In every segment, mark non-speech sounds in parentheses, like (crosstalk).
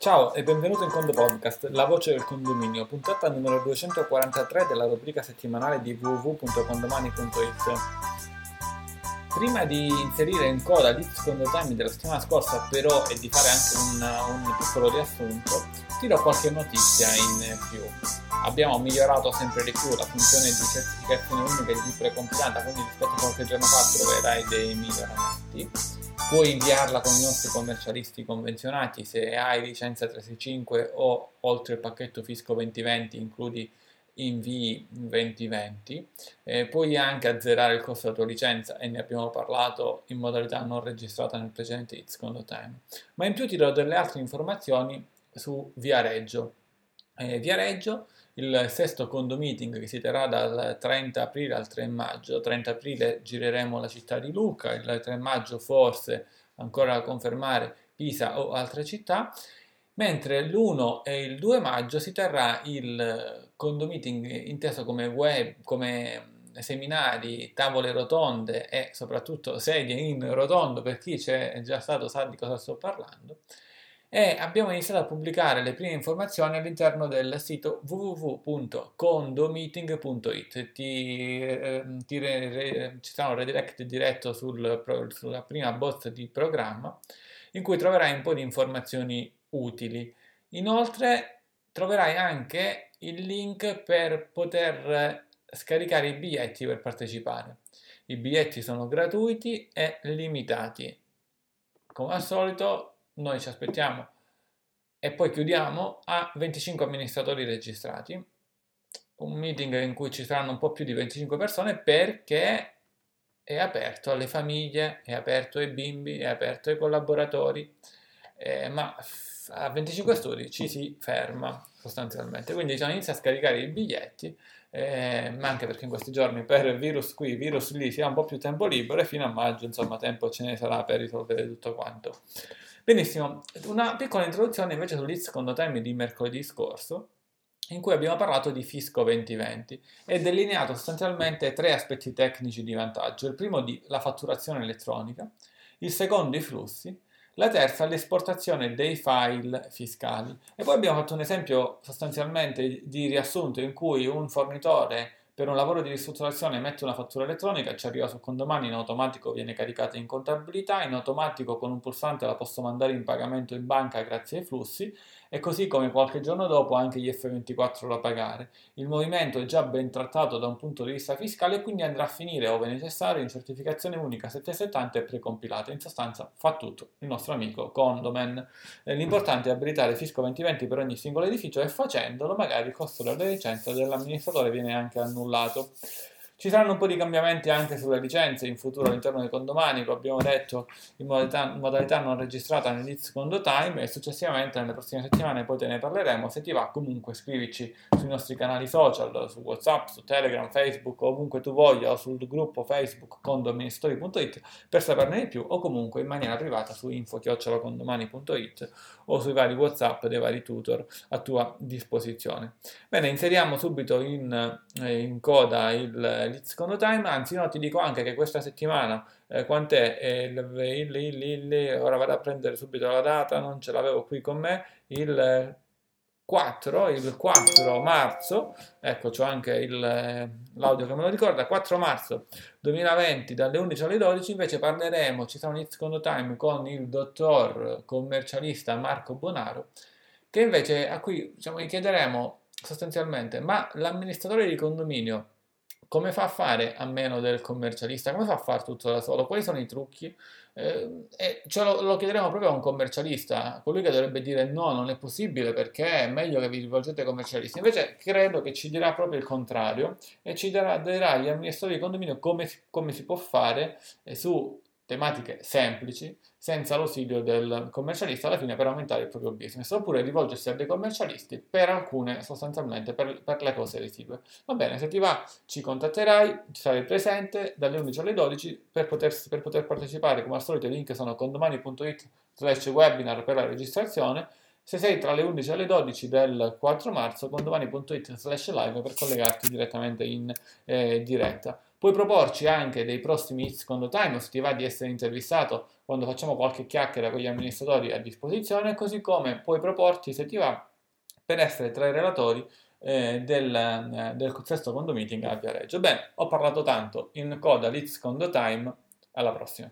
Ciao e benvenuto in Condo Podcast, la voce del condominio, puntata numero 243 della rubrica settimanale di www.condomani.it. Prima di inserire in coda l'It's Condo Time della settimana scorsa però e di fare anche un, un piccolo riassunto, ti do qualche notizia in più. Abbiamo migliorato sempre di più la funzione di certificazione unica di precompilata, quindi rispetto a qualche giorno fa troverai dei miglioramenti puoi inviarla con i nostri commercialisti convenzionati se hai licenza 365 o oltre il pacchetto fisco 2020 includi invii 2020 eh, puoi anche azzerare il costo della tua licenza e ne abbiamo parlato in modalità non registrata nel precedente It's Condo Time. Ma in più ti do delle altre informazioni su Viareggio. Eh, Viareggio il sesto condo meeting che si terrà dal 30 aprile al 3 maggio. 30 aprile gireremo la città di Lucca, il 3 maggio forse ancora da confermare Pisa o altre città, mentre l'1 e il 2 maggio si terrà il condo meeting inteso come web, come seminari, tavole rotonde e soprattutto sedie in rotondo per chi c'è già stato sa di cosa sto parlando e abbiamo iniziato a pubblicare le prime informazioni all'interno del sito www.condomeeting.it ti, eh, ti re, re, ci sarà un redirect diretto sul, sulla prima bozza di programma in cui troverai un po' di informazioni utili. Inoltre troverai anche il link per poter scaricare i biglietti per partecipare. I biglietti sono gratuiti e limitati. Come al solito noi ci aspettiamo. E poi chiudiamo a 25 amministratori registrati, un meeting in cui ci saranno un po' più di 25 persone perché è aperto alle famiglie, è aperto ai bimbi, è aperto ai collaboratori, eh, ma a 25 studi ci si ferma sostanzialmente. Quindi diciamo, inizia a scaricare i biglietti, eh, ma anche perché in questi giorni per virus qui, virus lì, si ha un po' più tempo libero e fino a maggio, insomma, tempo ce ne sarà per risolvere tutto quanto. Benissimo, una piccola introduzione invece sull'It secondo time di mercoledì scorso, in cui abbiamo parlato di Fisco 2020 e delineato sostanzialmente tre aspetti tecnici di vantaggio. Il primo di la fatturazione elettronica, il secondo i flussi, la terza l'esportazione dei file fiscali. E poi abbiamo fatto un esempio sostanzialmente di riassunto in cui un fornitore per un lavoro di ristrutturazione emette una fattura elettronica, ci arriva su condomani, in automatico viene caricata in contabilità, in automatico con un pulsante la posso mandare in pagamento in banca grazie ai flussi e così come qualche giorno dopo anche gli F24 da pagare. Il movimento è già ben trattato da un punto di vista fiscale e quindi andrà a finire, ove necessario, in certificazione unica 770 e precompilata. In sostanza fa tutto il nostro amico Condomen. Eh, l'importante è abilitare Fisco 2020 per ogni singolo edificio e facendolo magari il costo della licenza dell'amministratore viene anche annullato. Ci saranno un po' di cambiamenti anche sulle licenze in futuro all'interno dei condomani, lo abbiamo detto in modalità, in modalità non registrata nell'It's Condo Time e successivamente nelle prossime settimane poi te ne parleremo. Se ti va comunque scrivici sui nostri canali social, su WhatsApp, su Telegram, Facebook, ovunque tu voglia o sul gruppo Facebook condoministori.it per saperne di più o comunque in maniera privata su info-condomani.it o sui vari WhatsApp dei vari tutor a tua disposizione. Bene, inseriamo subito in, eh, in coda il il secondo time, anzi no, ti dico anche che questa settimana, eh, quant'è? Eh, il, il, il, ora vado a prendere subito la data, non ce l'avevo qui con me, il 4, il 4 marzo, ecco c'ho anche il, l'audio che me lo ricorda, 4 marzo 2020 dalle 11 alle 12 invece parleremo, ci sarà un secondo time con il dottor commercialista Marco Bonaro, che invece a cui diciamo, gli chiederemo sostanzialmente, ma l'amministratore di condominio come fa a fare a meno del commercialista? Come fa a fare tutto da solo? Quali sono i trucchi? Eh, e ce lo, lo, chiederemo proprio a un commercialista, colui che dovrebbe dire no, non è possibile perché è meglio che vi rivolgete ai commercialisti. Invece credo che ci dirà proprio il contrario e ci darà, dirà agli amministratori di condominio come, come si può fare eh, su tematiche semplici senza l'ausilio del commercialista alla fine per aumentare il proprio business oppure rivolgersi a dei commercialisti per alcune sostanzialmente per, per le cose residue. Va bene se ti va ci contatterai ci sarai presente dalle 11 alle 12 per poter, per poter partecipare. Come al solito i link sono condomani.it slash webinar per la registrazione. Se sei tra le 11 e le 12 del 4 marzo condomani.it slash live per collegarti direttamente in eh, diretta Puoi proporci anche dei prossimi hit secondo time se ti va di essere intervistato quando facciamo qualche chiacchiera con gli amministratori a disposizione, così come puoi proporti se ti va per essere tra i relatori eh, del, eh, del sesto condo meeting a Viareggio. Bene, ho parlato tanto in coda Leads Condo Time, alla prossima.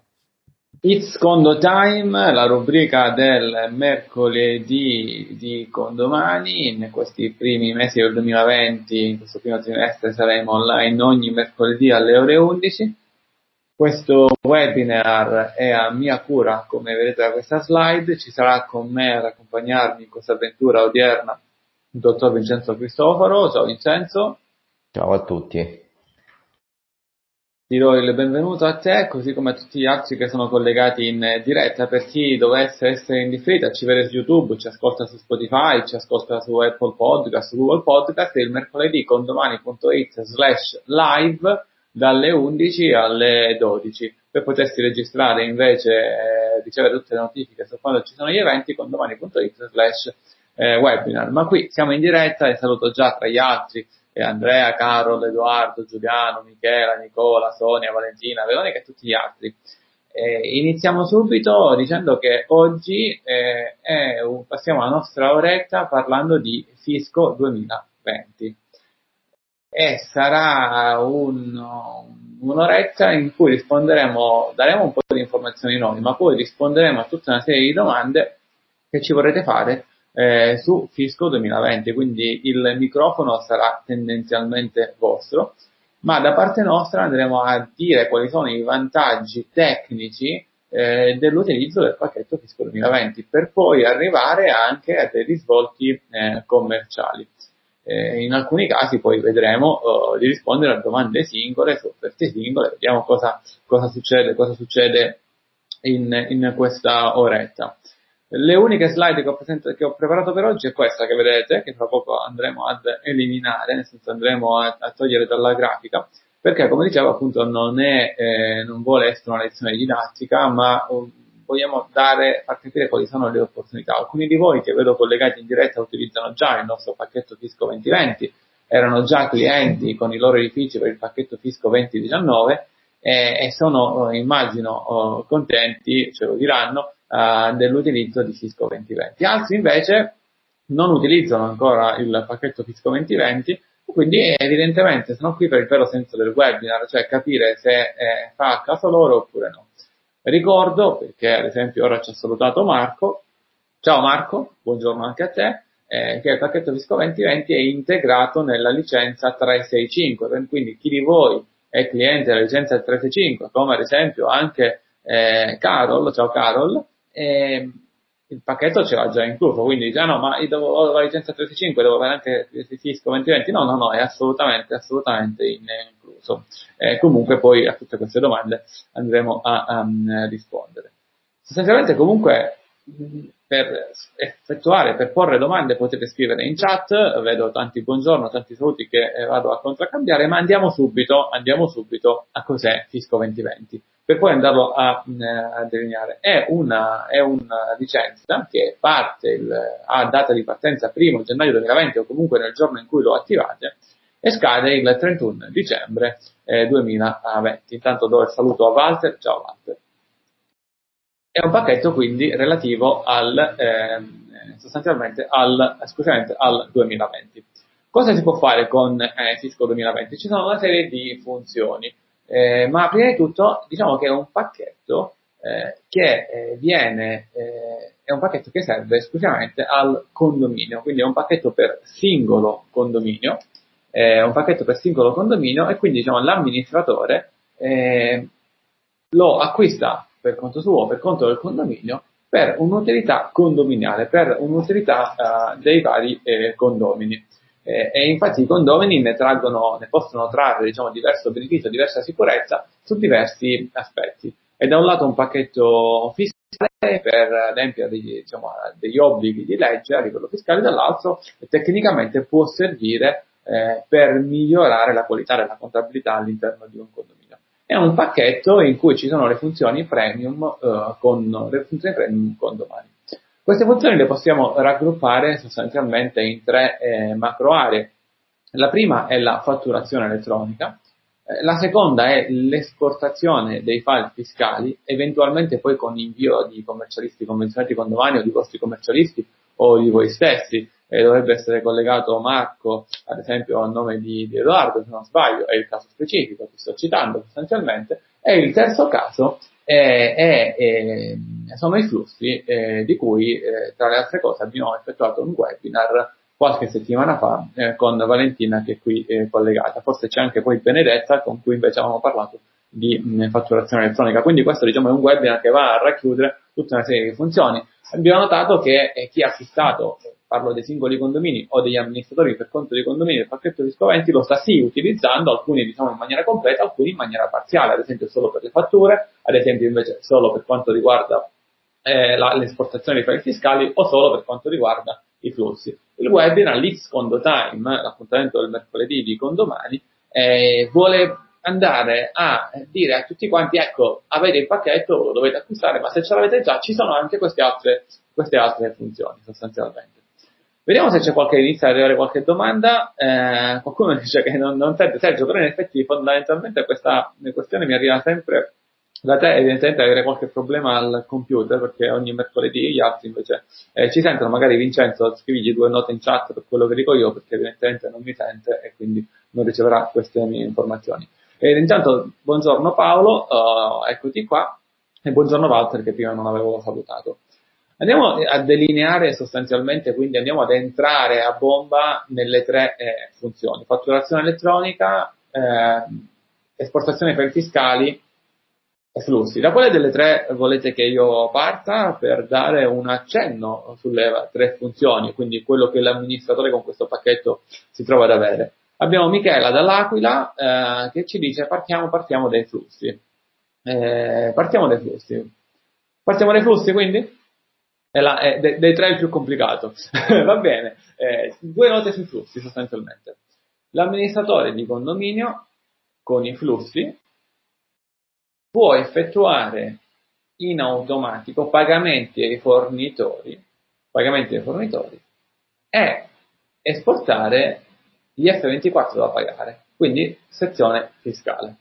It's Condo Time, la rubrica del mercoledì di condomani. In questi primi mesi del 2020, in questo primo trimestre, saremo online ogni mercoledì alle ore 11. Questo webinar è a mia cura, come vedete da questa slide. Ci sarà con me ad accompagnarmi in questa avventura odierna il dottor Vincenzo Cristoforo. Ciao Vincenzo. Ciao a tutti. Do il benvenuto a te, così come a tutti gli altri che sono collegati in diretta. Per chi dovesse essere in differita, ci vede su YouTube, ci ascolta su Spotify, ci ascolta su Apple Podcast, su Google Podcast, e il mercoledì con domani.it slash live dalle 11 alle 12. Per potersi registrare invece eh, ricevere tutte le notifiche su quando ci sono gli eventi con domani.it slash eh, webinar. Ma qui siamo in diretta e saluto già tra gli altri Andrea, Carol, Edoardo, Giuliano, Michela, Nicola, Sonia, Valentina, Veronica e tutti gli altri. Eh, iniziamo subito dicendo che oggi eh, un, passiamo la nostra oretta parlando di Fisco 2020 e sarà un, un'oretta in cui risponderemo, daremo un po' di informazioni noi, ma poi risponderemo a tutta una serie di domande che ci vorrete fare eh, su Fisco 2020, quindi il microfono sarà tendenzialmente vostro, ma da parte nostra andremo a dire quali sono i vantaggi tecnici eh, dell'utilizzo del pacchetto Fisco 2020, per poi arrivare anche a dei risvolti eh, commerciali. Eh, in alcuni casi poi vedremo uh, di rispondere a domande singole, su offerte singole, vediamo cosa, cosa succede, cosa succede in, in questa oretta. Le uniche slide che ho, present- che ho, preparato per oggi è questa che vedete, che tra poco andremo ad eliminare, nel senso andremo a, a togliere dalla grafica, perché come dicevo appunto non, è, eh, non vuole essere una lezione didattica, ma uh, vogliamo dare, far capire quali sono le opportunità. Alcuni di voi che vedo collegati in diretta utilizzano già il nostro pacchetto Fisco 2020, erano già clienti con i loro edifici per il pacchetto Fisco 2019 e, e sono, eh, immagino, eh, contenti, ce lo diranno, uh, dell'utilizzo di Cisco 2020. Altri invece non utilizzano ancora il pacchetto Cisco 2020 quindi evidentemente sono qui per il vero senso del webinar, cioè capire se eh, fa a caso loro oppure no. Ricordo, perché ad esempio ora ci ha salutato Marco, ciao Marco, buongiorno anche a te, eh, che il pacchetto Fisco 2020 è integrato nella licenza 365, quindi chi di voi è cliente della licenza 365, come ad esempio anche eh, Carol, ciao Carol, e il pacchetto ce l'ha già incluso, quindi dice, ah, no, ma io devo, ho la licenza 35, devo avere anche il fisco 2020, no, no, no, è assolutamente, assolutamente incluso. Eh, comunque poi a tutte queste domande andremo a, a, a rispondere. Sostanzialmente comunque per effettuare, per porre domande potete scrivere in chat, vedo tanti buongiorno, tanti saluti che eh, vado a contraccambiare, ma andiamo subito, andiamo subito a cos'è Fisco 2020 per poi andarlo a, mm, a delineare. È una, è una, licenza che parte il, ha data di partenza 1 gennaio 2020 o comunque nel giorno in cui lo attivate e scade il 31 dicembre eh, 2020. Intanto do il saluto a Walter. Ciao Walter. È un pacchetto quindi relativo al, eh, sostanzialmente al, esclusivamente al 2020. Cosa si può fare con eh, Cisco 2020? Ci sono una serie di funzioni eh, ma prima di tutto diciamo che è un pacchetto eh, che eh, viene, eh, è un pacchetto che serve esclusivamente al condominio, quindi è un pacchetto per singolo condominio, è un pacchetto per singolo condominio e quindi diciamo l'amministratore lo acquista per conto suo, per conto del condominio, per un'utilità condominiale, per un'utilità uh, dei vari eh, condomini. Eh, e infatti i condomini ne, traggono, ne possono trarre diciamo, diverso beneficio, diversa sicurezza su diversi aspetti. È da un lato un pacchetto fiscale per adempiere degli, diciamo, degli obblighi di legge a livello fiscale, dall'altro tecnicamente può servire eh, per migliorare la qualità della contabilità all'interno di un condominio. È un pacchetto in cui ci sono le funzioni premium eh, con le funzioni premium con domani. Queste funzioni le possiamo raggruppare sostanzialmente in tre eh, macro aree. La prima è la fatturazione elettronica, Eh, la seconda è l'esportazione dei file fiscali, eventualmente poi con invio di commercialisti convenzionati con domani o di vostri commercialisti o di voi stessi. Eh, dovrebbe essere collegato Marco, ad esempio, a nome di, di Edoardo, se non sbaglio, è il caso specifico che sto citando sostanzialmente. E il terzo caso è, è, sono i flussi eh, di cui, eh, tra le altre cose, abbiamo effettuato un webinar qualche settimana fa eh, con Valentina che è qui eh, collegata. Forse c'è anche poi Benedetta con cui invece avevamo parlato di mh, mm, fatturazione elettronica. Quindi questo diciamo è un webinar che va a racchiudere tutta una serie di funzioni. Abbiamo notato che eh, chi ha acquistato, parlo dei singoli condomini o degli amministratori per conto dei condomini del pacchetto di scoventi, lo sta sì utilizzando, alcuni diciamo in maniera completa, alcuni in maniera parziale, ad esempio solo per le fatture, ad esempio invece solo per quanto riguarda eh, la, l'esportazione dei file fiscali o solo per quanto riguarda i flussi. Il webinar Leaks Condo Time, l'appuntamento del mercoledì di Condomani, eh, vuole andare a dire a tutti quanti, ecco, avete il pacchetto, lo dovete acquistare, ma se ce l'avete già, ci sono anche queste altre, queste altre funzioni, sostanzialmente. Vediamo se c'è qualche inizia ad arrivare qualche domanda. Eh, qualcuno (laughs) dice che non, non sente Sergio, però in effetti fondamentalmente questa questione mi arriva sempre da te evidentemente avere qualche problema al computer perché ogni mercoledì gli altri invece eh, ci sentono, magari Vincenzo scrivigli due note in chat per quello che dico io perché evidentemente non mi sente e quindi non riceverà queste mie informazioni. E intanto buongiorno Paolo, uh, eccoti qua e buongiorno Walter che prima non avevo salutato. Andiamo a delineare sostanzialmente, quindi andiamo ad entrare a bomba nelle tre eh, funzioni, fatturazione elettronica, eh, esportazione per fiscali e flussi. Da quale delle tre volete che io parta per dare un accenno sulle tre funzioni, quindi quello che l'amministratore con questo pacchetto si trova ad avere? Abbiamo Michela dall'Aquila eh, che ci dice partiamo, partiamo dai flussi. Eh, partiamo dai flussi. Partiamo dai flussi quindi? È la, è de, dei tre il più complicato. (laughs) Va bene. Eh, due note sui flussi sostanzialmente. L'amministratore di condominio con i flussi può effettuare in automatico pagamenti ai fornitori, pagamenti ai fornitori e esportare gli F24 da pagare, quindi sezione fiscale.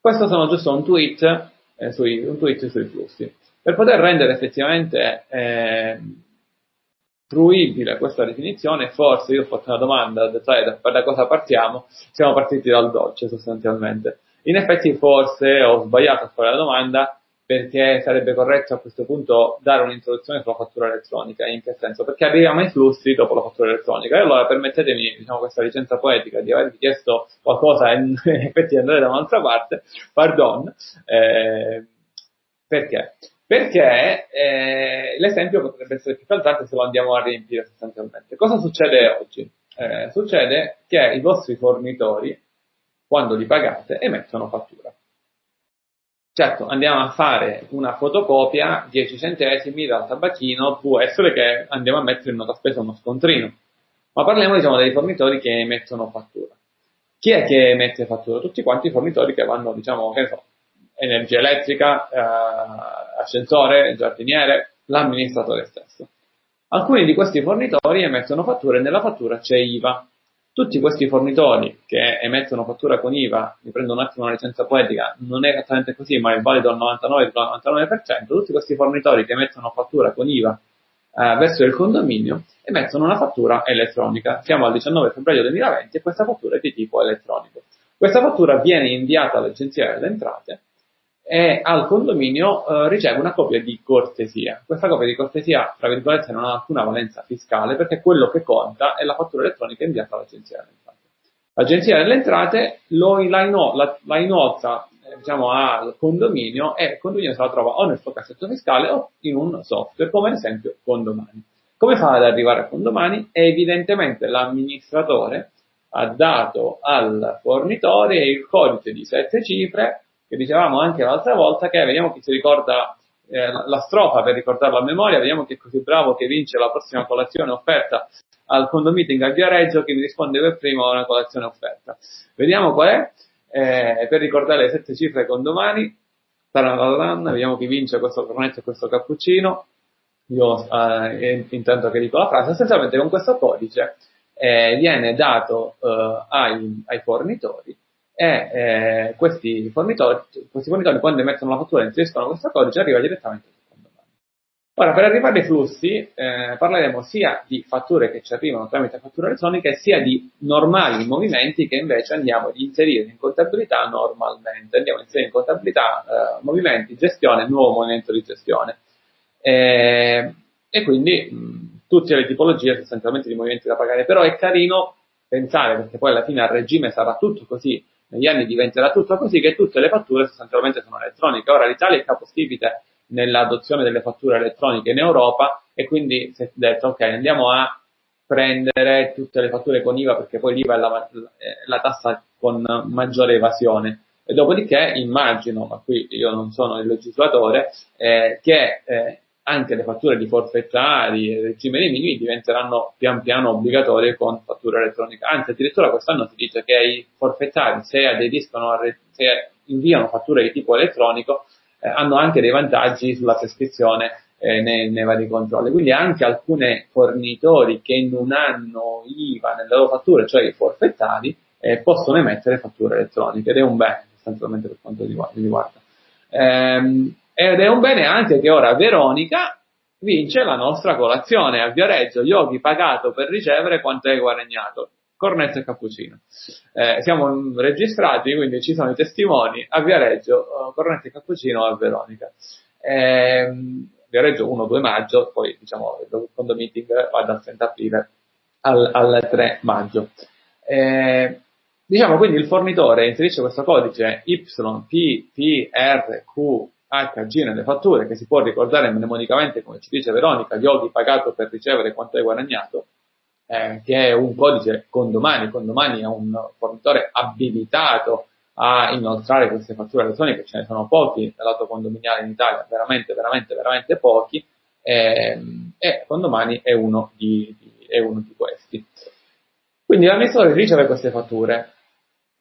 Questo sono giusto un tweet, eh, sui, un tweet sui flussi. Per poter rendere effettivamente eh, fruibile questa definizione, forse io ho fatto una domanda al trader per da cosa partiamo, siamo partiti dal dolce sostanzialmente. In effetti forse ho sbagliato a fare la domanda perché sarebbe corretto a questo punto dare un'introduzione sulla fattura elettronica. In che senso? Perché arriviamo ai flussi dopo la fattura elettronica. E allora permettetemi, diciamo, questa licenza poetica di avervi chiesto qualcosa e in (laughs) effetti andare da un'altra parte. Pardon. Eh, perché? Perché eh, l'esempio potrebbe essere più calzante se lo andiamo a riempire sostanzialmente. Cosa succede oggi? Eh, succede che i vostri fornitori quando li pagate, emettono fattura. Certo, andiamo a fare una fotocopia, 10 centesimi dal tabacchino, può essere che andiamo a mettere in nota spesa uno scontrino, ma parliamo diciamo dei fornitori che emettono fattura. Chi è che emette fattura? Tutti quanti i fornitori che vanno, diciamo, che so, energia elettrica, eh, ascensore, giardiniere, l'amministratore stesso. Alcuni di questi fornitori emettono fatture e nella fattura c'è IVA. Tutti questi fornitori che emettono fattura con IVA, mi prendo un attimo una licenza poetica, non è esattamente così, ma è valido al 99,99%, ,99%, tutti questi fornitori che emettono fattura con IVA eh, verso il condominio emettono una fattura elettronica. Siamo al 19 febbraio 2020 e questa fattura è di tipo elettronico. Questa fattura viene inviata all'Agenzia delle Entrate e al condominio eh, riceve una copia di cortesia. Questa copia di cortesia, tra virgolette, non ha alcuna valenza fiscale perché quello che conta è la fattura elettronica inviata all'Agenzia delle Entrate. L'Agenzia delle Entrate lo, la, la, la inoltra eh, diciamo, al condominio e il condominio se la trova o nel suo cassetto fiscale o in un software, come ad esempio Condomani. Come fa ad arrivare a Condomani? Evidentemente l'amministratore ha dato al fornitore il codice di sette cifre che dicevamo anche l'altra volta, che vediamo chi si ricorda eh, la strofa per ricordarla a memoria, vediamo chi è così bravo che vince la prossima colazione offerta al condomiting a Viareggio, chi mi risponde per primo a una colazione offerta. Vediamo qual è, eh, per ricordare le sette cifre con domani, vediamo chi vince questo cornetto e questo cappuccino, io eh, intanto che dico la frase, essenzialmente con questo codice eh, viene dato eh, ai, ai fornitori e eh, questi, fornitori, questi fornitori quando emettono la fattura inseriscono questo codice arriva direttamente sul condomani. Ora, per arrivare ai flussi eh, parleremo sia di fatture che ci arrivano tramite fattura elettronica sia di normali movimenti che invece andiamo ad inserire in contabilità normalmente. Andiamo a inserire in contabilità eh, movimenti, gestione, nuovo movimento di gestione. E quindi mh, tutte le tipologie sostanzialmente di movimenti da pagare, però è carino pensare, perché poi alla fine a regime sarà tutto così, negli anni diventerà tutto così, che tutte le fatture sostanzialmente sono elettroniche. Ora l'Italia è capostipite nell'adozione delle fatture elettroniche in Europa e quindi si è detto ok andiamo a prendere tutte le fatture con IVA perché poi l'IVA è la, la tassa con maggiore evasione e dopodiché immagino, ma qui io non sono il legislatore, eh, che eh, anche le fatture di forfettari e regime dei minimi diventeranno pian piano obbligatorie con fattura elettronica. Anzi, addirittura quest'anno si dice che i forfettari, se aderiscono, se inviano fatture di tipo elettronico, eh, hanno anche dei vantaggi sulla prescrizione eh, nei, nei, vari controlli. Quindi anche alcuni fornitori che non hanno IVA nelle loro fatture, cioè i forfettari, eh, possono emettere fatture elettroniche ed è un bene sostanzialmente per quanto riguarda. Ehm, ed è un bene anche che ora Veronica vince la nostra colazione a Viareggio, yogi pagato per ricevere quanto hai guadagnato. Cornetto e cappuccino. Eh, siamo registrati, quindi ci sono i testimoni a Viareggio, uh, Cornetto e cappuccino a Veronica. Eh, Viareggio 1-2 maggio, poi diciamo il secondo meeting va dal 30 aprile al, al 3 maggio. Eh, diciamo quindi il fornitore inserisce questo codice YPPRQ HG nelle fatture, che si può ricordare mnemonicamente, come ci dice Veronica, Yogi pagato per ricevere quanto hai guadagnato, eh, che è un codice condomani. Condomani è un fornitore abilitato a inoltrare queste fatture elettroniche, ce ne sono pochi nell'auto condominiale in Italia, veramente, veramente, veramente pochi, eh, e Condomani è uno di, di, è uno di questi. Quindi l'amministratore riceve queste fatture.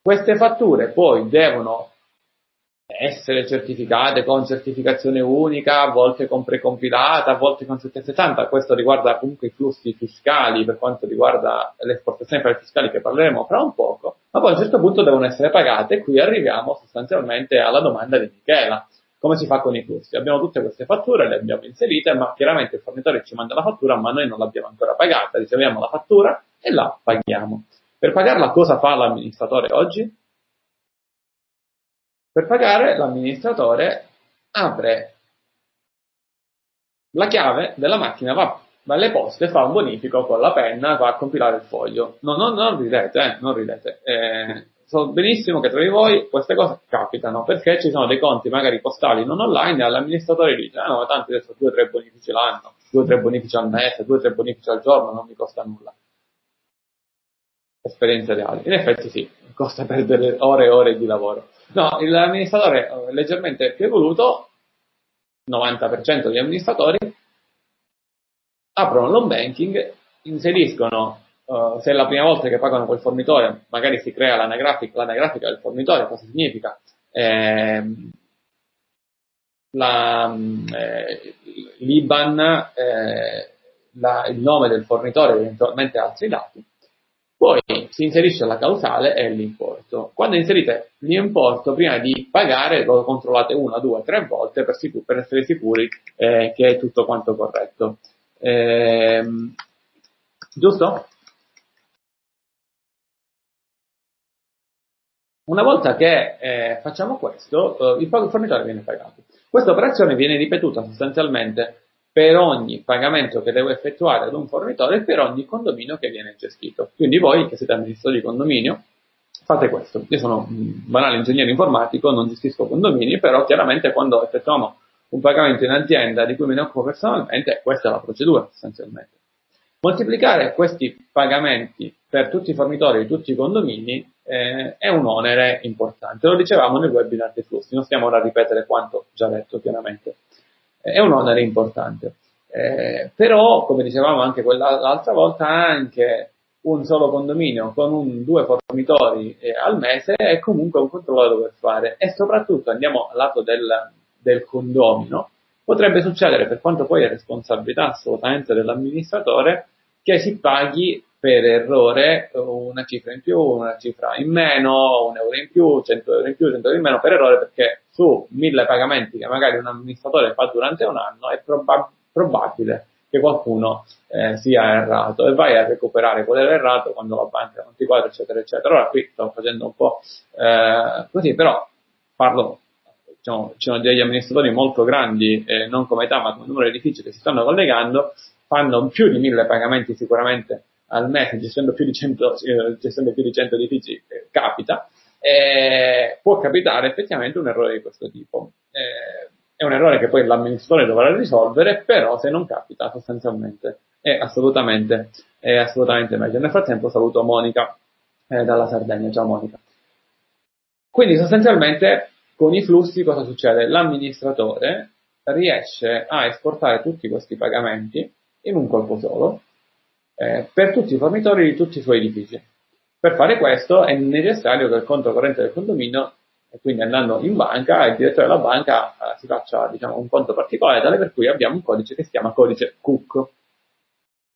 Queste fatture poi devono essere certificate con certificazione unica, a volte con precompilata, a volte con 760. Questo riguarda comunque i flussi fiscali per quanto riguarda le esportazioni fiscali che parleremo fra un poco, ma poi a un certo punto devono essere pagate e qui arriviamo sostanzialmente alla domanda di Michela. Come si fa con i flussi? Abbiamo tutte queste fatture, le abbiamo inserite, ma chiaramente il fornitore ci manda la fattura, ma noi non l'abbiamo ancora pagata, riceviamo la fattura e la paghiamo. Per pagarla cosa fa l'amministratore oggi? Per pagare l'amministratore apre la chiave della macchina, va alle poste, fa un bonifico con la penna, va a compilare il foglio. No, no, non ridete, eh, non ridete. Eh, so benissimo che tra di voi queste cose capitano, perché ci sono dei conti magari postali non online e l'amministratore dice, ah no, tanti adesso due o tre bonifici l'anno, due o tre bonifici al mese, due o tre bonifici al giorno, non mi costa nulla. Esperienze reali. In effetti sì, costa perdere ore e ore di lavoro. No, l'amministratore è leggermente più evoluto, 90% degli amministratori, aprono l'home banking, inseriscono, uh, se è la prima volta che pagano quel fornitore, magari si crea l'anagrafica, l'anagrafica del fornitore, cosa significa? Eh, la, eh, l'IBAN, eh, la, il nome del fornitore, eventualmente altri dati, poi si inserisce la causale e l'importo. Quando inserite l'importo, prima di pagare, lo controllate una, due, tre volte per, sicur- per essere sicuri eh, che è tutto quanto corretto. Ehm, giusto? Una volta che eh, facciamo questo, eh, il fornitore viene pagato. Questa operazione viene ripetuta sostanzialmente per ogni pagamento che devo effettuare ad un fornitore e per ogni condominio che viene gestito. Quindi voi che siete amministratori di condominio fate questo. Io sono un banale ingegnere informatico, non gestisco condomini, però chiaramente quando effettuiamo un pagamento in azienda di cui me ne occupo personalmente, questa è la procedura sostanzialmente. Moltiplicare questi pagamenti per tutti i fornitori di tutti i condomini eh, è un onere importante. Lo dicevamo nel webinar dei flussi, non stiamo ora a ripetere quanto già detto chiaramente è un onere importante. Eh, però, come dicevamo anche l'altra volta, anche un solo condominio con un, due fornitori eh, al mese è comunque un controllo da dover fare e soprattutto andiamo al lato del, del condomino, potrebbe succedere per quanto poi è responsabilità assolutamente dell'amministratore che si paghi per errore una cifra in più, una cifra in meno, un euro in più, 100 euro in più, 100 euro in meno per errore perché su mille pagamenti che magari un amministratore fa durante un anno è proba- probabile che qualcuno eh, sia errato e vai a recuperare quello errato quando la banca non ti quadra eccetera eccetera. Allora qui sto facendo un po' eh, così, però parlo diciamo, ci sono degli amministratori molto grandi, eh, non come età ma come numero di edifici che si stanno collegando, fanno più di mille pagamenti sicuramente al mese, gestendo più di 100, eh, gestendo più di 100 edifici, eh, capita, eh, può capitare effettivamente un errore di questo tipo. Eh, è un errore che poi l'amministratore dovrà risolvere, però se non capita sostanzialmente è assolutamente, è assolutamente meglio. Nel frattempo saluto Monica eh, dalla Sardegna. Ciao Monica. Quindi sostanzialmente con i flussi cosa succede? L'amministratore riesce a esportare tutti questi pagamenti in un colpo solo eh, per tutti i fornitori di tutti i suoi edifici. Per fare questo è necessario che il conto corrente del condominio, e quindi andando in banca, il direttore della banca eh, si faccia diciamo, un conto particolare, tale per cui abbiamo un codice che si chiama codice COOK.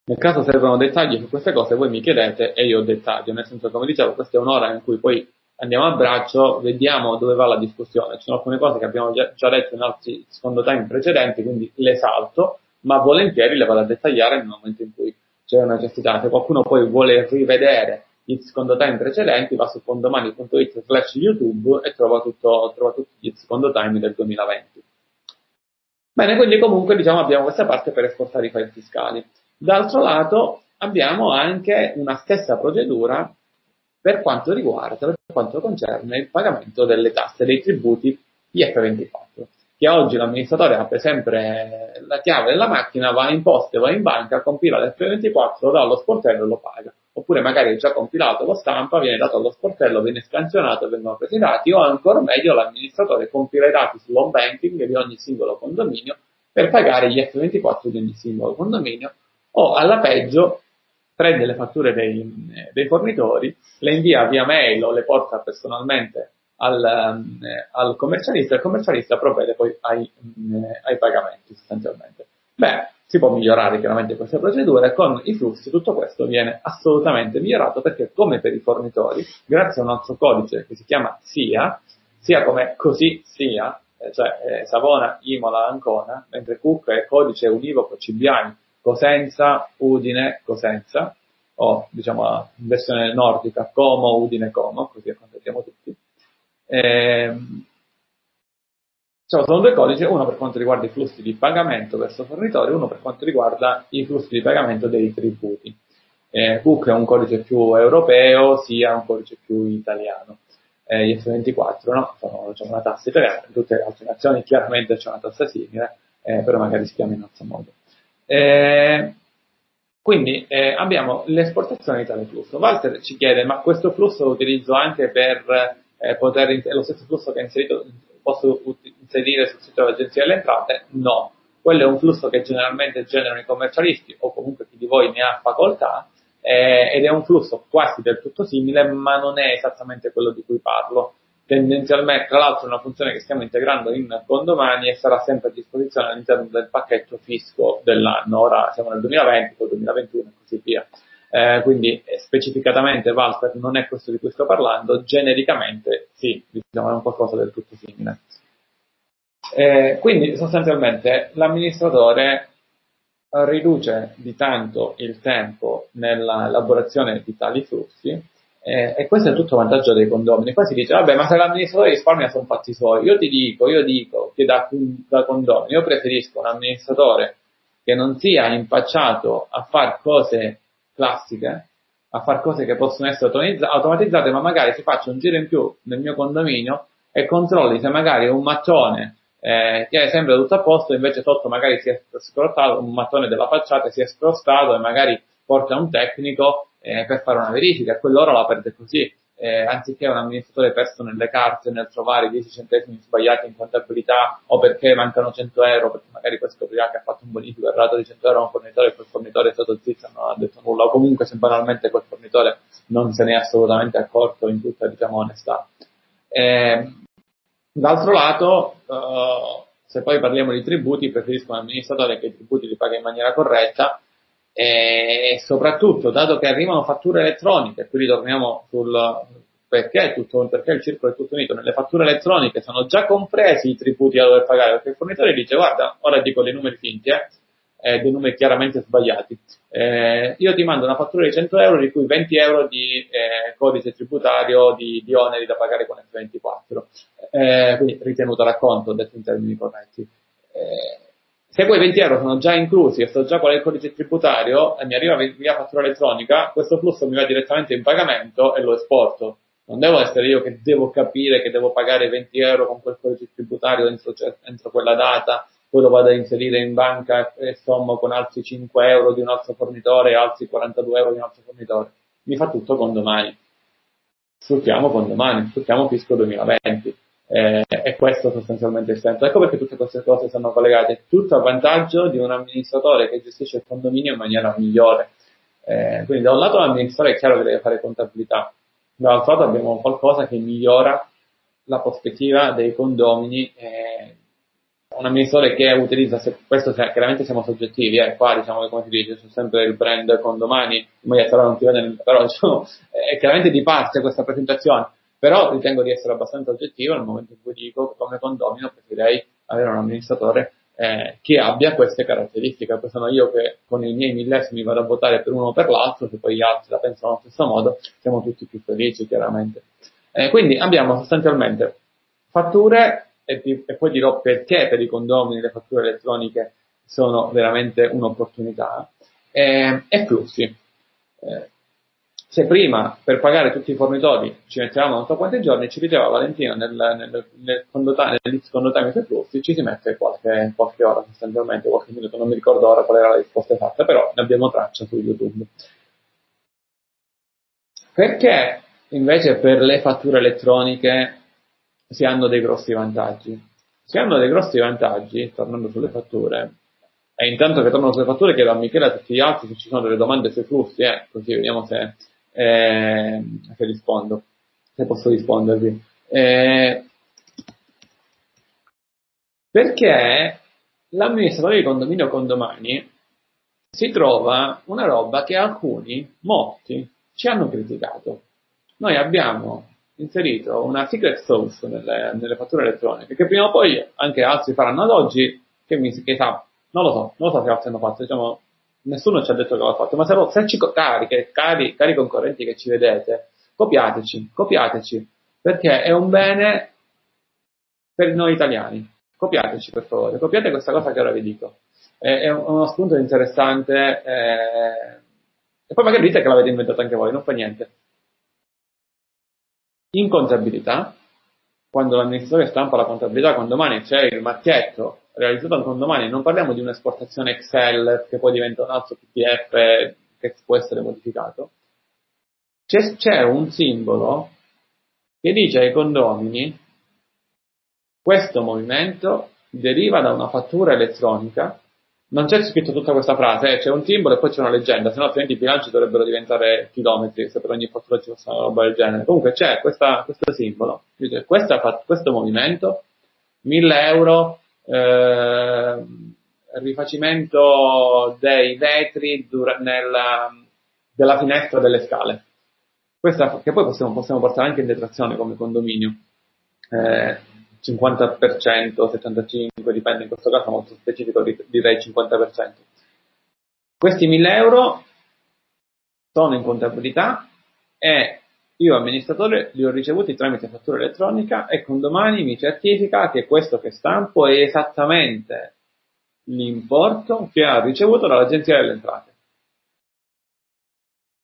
Nel caso servono dettagli su queste cose, voi mi chiedete e io dettaglio, nel senso, come dicevo, questa è un'ora in cui poi andiamo a braccio, vediamo dove va la discussione. Ci sono alcune cose che abbiamo già, già detto in altri secondo time precedenti, quindi le salto, ma volentieri le vado a dettagliare nel momento in cui c'è una necessità. Se qualcuno poi vuole rivedere i secondo time precedenti, va su condomani.it slash YouTube e trova, tutto, trova tutti gli secondo time del 2020. Bene, quindi comunque diciamo abbiamo questa parte per esportare i file fiscali. D'altro lato abbiamo anche una stessa procedura per quanto riguarda, per quanto concerne il pagamento delle tasse, dei tributi IF24, che oggi l'amministratore apre sempre la chiave della macchina, va in poste, va in banca, compila l'F24, lo dà allo sportello e lo paga. Oppure magari è già compilato, lo stampa, viene dato allo sportello, viene scansionato vengono presi i dati, o ancora meglio l'amministratore compila i dati sull'home banking di ogni singolo condominio per pagare gli F24 di ogni singolo condominio, o alla peggio prende le fatture dei, dei fornitori, le invia via mail o le porta personalmente al, eh, al commercialista e il commercialista provvede poi ai, eh, ai, pagamenti sostanzialmente. Beh, si può migliorare chiaramente queste procedure, con i flussi tutto questo viene assolutamente migliorato perché come per i fornitori, grazie a un altro codice che si chiama SIA, sia come così sia, eh, cioè eh, Savona, Imola, Ancona, mentre Cook è codice univoco CBI Cosenza, Udine, Cosenza, o diciamo in versione nordica Como, Udine, Como, così accontentiamo tutti. Eh, cioè, sono due codici, uno per quanto riguarda i flussi di pagamento verso fornitori, uno per quanto riguarda i flussi di pagamento dei tributi. Eh, Cook è un codice più europeo, sia un codice più italiano. Eh, gli F24 no? sono diciamo, una tassa italiana, in tutte le altre nazioni chiaramente c'è una tassa simile, eh, però magari si chiama in altro modo. Eh, quindi eh, abbiamo l'esportazione di tale flusso. Walter ci chiede, ma questo flusso lo utilizzo anche per eh, poter, è lo stesso flusso che inserito, posso inserire sul sito dell'Agenzia delle Entrate? No. Quello è un flusso che generalmente generano i commercialisti o comunque chi di voi ne ha facoltà eh, ed è un flusso quasi del tutto simile, ma non è esattamente quello di cui parlo tendenzialmente, tra l'altro è una funzione che stiamo integrando in condomani e sarà sempre a disposizione all'interno del pacchetto fisco dell'anno. Ora siamo nel 2020, poi 2021 e così via. Eh, quindi eh, specificatamente Walter non è questo di cui sto parlando, genericamente sì, diciamo è un qualcosa del tutto simile. Eh, quindi sostanzialmente l'amministratore riduce di tanto il tempo nella elaborazione di tali flussi eh, e questo è tutto vantaggio dei condomini. Qua si dice, vabbè, ma se l'amministratore risparmia sono fatti suoi. Io ti dico, io dico che da, da condomini io preferisco un amministratore che non sia impacciato a fare cose classiche, a fare cose che possono essere automatizzate, ma magari si faccia un giro in più nel mio condominio e controlli se magari un mattone eh, che è sempre tutto a posto, invece sotto magari si è scrostato, un mattone della facciata si è scrostato e magari porta un tecnico eh, per fare una verifica, e quell'ora la perde così, eh, anziché un amministratore perso nelle carte nel trovare 10 centesimi sbagliati in contabilità o perché mancano 100 euro, perché magari scoprirà che ha fatto un bonifico errato di 100 euro a un fornitore e quel fornitore è stato zitto e non ha detto nulla, o comunque se banalmente quel fornitore non se ne è assolutamente accorto in tutta diciamo, onestà. Eh, d'altro lato, uh, se poi parliamo di tributi, preferisco un amministratore che i tributi li paga in maniera corretta, e soprattutto, dato che arrivano fatture elettroniche, qui ritorniamo sul perché, tutto, perché il circolo è tutto unito, nelle fatture elettroniche sono già compresi i tributi da dover pagare, perché il fornitore dice guarda, ora dico dei numeri finti, eh, dei numeri chiaramente sbagliati. Eh, io ti mando una fattura di 100 euro di cui 20 euro di eh, codice tributario di, di, oneri da pagare con F24, eh, quindi ritenuto racconto, detto in termini corretti. Se quei 20 euro sono già inclusi e so già qual è il codice tributario e mi arriva via fattura elettronica, questo flusso mi va direttamente in pagamento e lo esporto. Non devo essere io che devo capire che devo pagare 20 euro con quel codice tributario entro, entro quella data, poi lo vado a inserire in banca e sommo con altri 5 euro di un altro fornitore e altri 42 euro di un altro fornitore. Mi fa tutto con domani. Sfruttiamo con domani, sfruttiamo fisco 2020. Eh, e questo sostanzialmente il senso. Ecco perché tutte queste cose sono collegate, tutto a vantaggio di un amministratore che gestisce il condominio in maniera migliore. Eh, quindi da un lato l'amministratore è chiaro che deve fare contabilità, dall'altro lato abbiamo qualcosa che migliora la prospettiva dei condomini. Eh, un amministratore che utilizza, se, questo chiaramente siamo soggettivi, eh, qua diciamo che come si dice, c'è sempre il brand condomani, in maniera non ti vede, però (laughs) diciamo, è chiaramente di parte questa presentazione però ritengo di essere abbastanza oggettivo nel momento in cui dico che come condomino preferirei avere un amministratore eh, che abbia queste caratteristiche, poi sono io che con i miei millesimi vado a votare per uno o per l'altro, se poi gli altri la pensano allo stesso modo, siamo tutti più felici chiaramente. Eh, quindi abbiamo sostanzialmente fatture e, e, poi dirò perché per i condomini le fatture elettroniche sono veramente un'opportunità eh, e flussi. Se prima per pagare tutti i fornitori ci mettevamo non so quanti giorni, ci diceva Valentina nel, nel, nel secondo time sui flussi ci si mette qualche, qualche, ora sostanzialmente, qualche minuto, non mi ricordo ora qual era la risposta esatta, però ne abbiamo traccia su YouTube. Perché invece per le fatture elettroniche si hanno dei grossi vantaggi? Si hanno dei grossi vantaggi, tornando sulle fatture, e intanto che tornano sulle fatture chiedo a Michele e a tutti gli altri se ci sono delle domande sui flussi, eh, così vediamo se eh, se rispondo, se posso rispondervi. Eh, perché l'amministratore di condominio condomani si trova una roba che alcuni, molti, ci hanno criticato. Noi abbiamo inserito una secret source nelle, nelle fatture elettroniche che prima o poi anche altri faranno ad oggi, che mi che sa, non lo so, non lo so se altri hanno fatto, diciamo, nessuno ci ha detto che l'ha fatto, ma se, se ci, cari, cari, cari concorrenti che ci vedete, copiateci, copiateci, perché è un bene per noi italiani. Copiateci per favore, copiate questa cosa che ora vi dico. È, è uno spunto interessante eh, e poi magari dite che l'avete inventato anche voi, non fa niente. In contabilità, quando l'amministratore stampa la contabilità, quando domani c'è il marchietto realizzato un condomani, non parliamo di un'esportazione Excel che poi diventa un altro PDF che può essere modificato. C'è, c'è un simbolo che dice ai condomini questo movimento deriva da una fattura elettronica. Non c'è scritto tutta questa frase, eh, c'è un simbolo e poi c'è una leggenda, se no altrimenti i bilanci dovrebbero diventare chilometri se per ogni fattura ci fosse una roba del genere. Comunque c'è questa, questo simbolo, dice questa, questo movimento, 1000 euro eh, rifacimento dei vetri dura- nella, della finestra delle scale. Questa, che poi possiamo, possiamo portare anche in detrazione come condominio. Eh, 50%, 75%, dipende in questo caso molto specifico, direi 50%. Questi 1000 euro sono in contabilità e io amministratore li ho ricevuti tramite fattura elettronica e con domani mi certifica che questo che stampo è esattamente l'importo che ha ricevuto dall'Agenzia delle Entrate.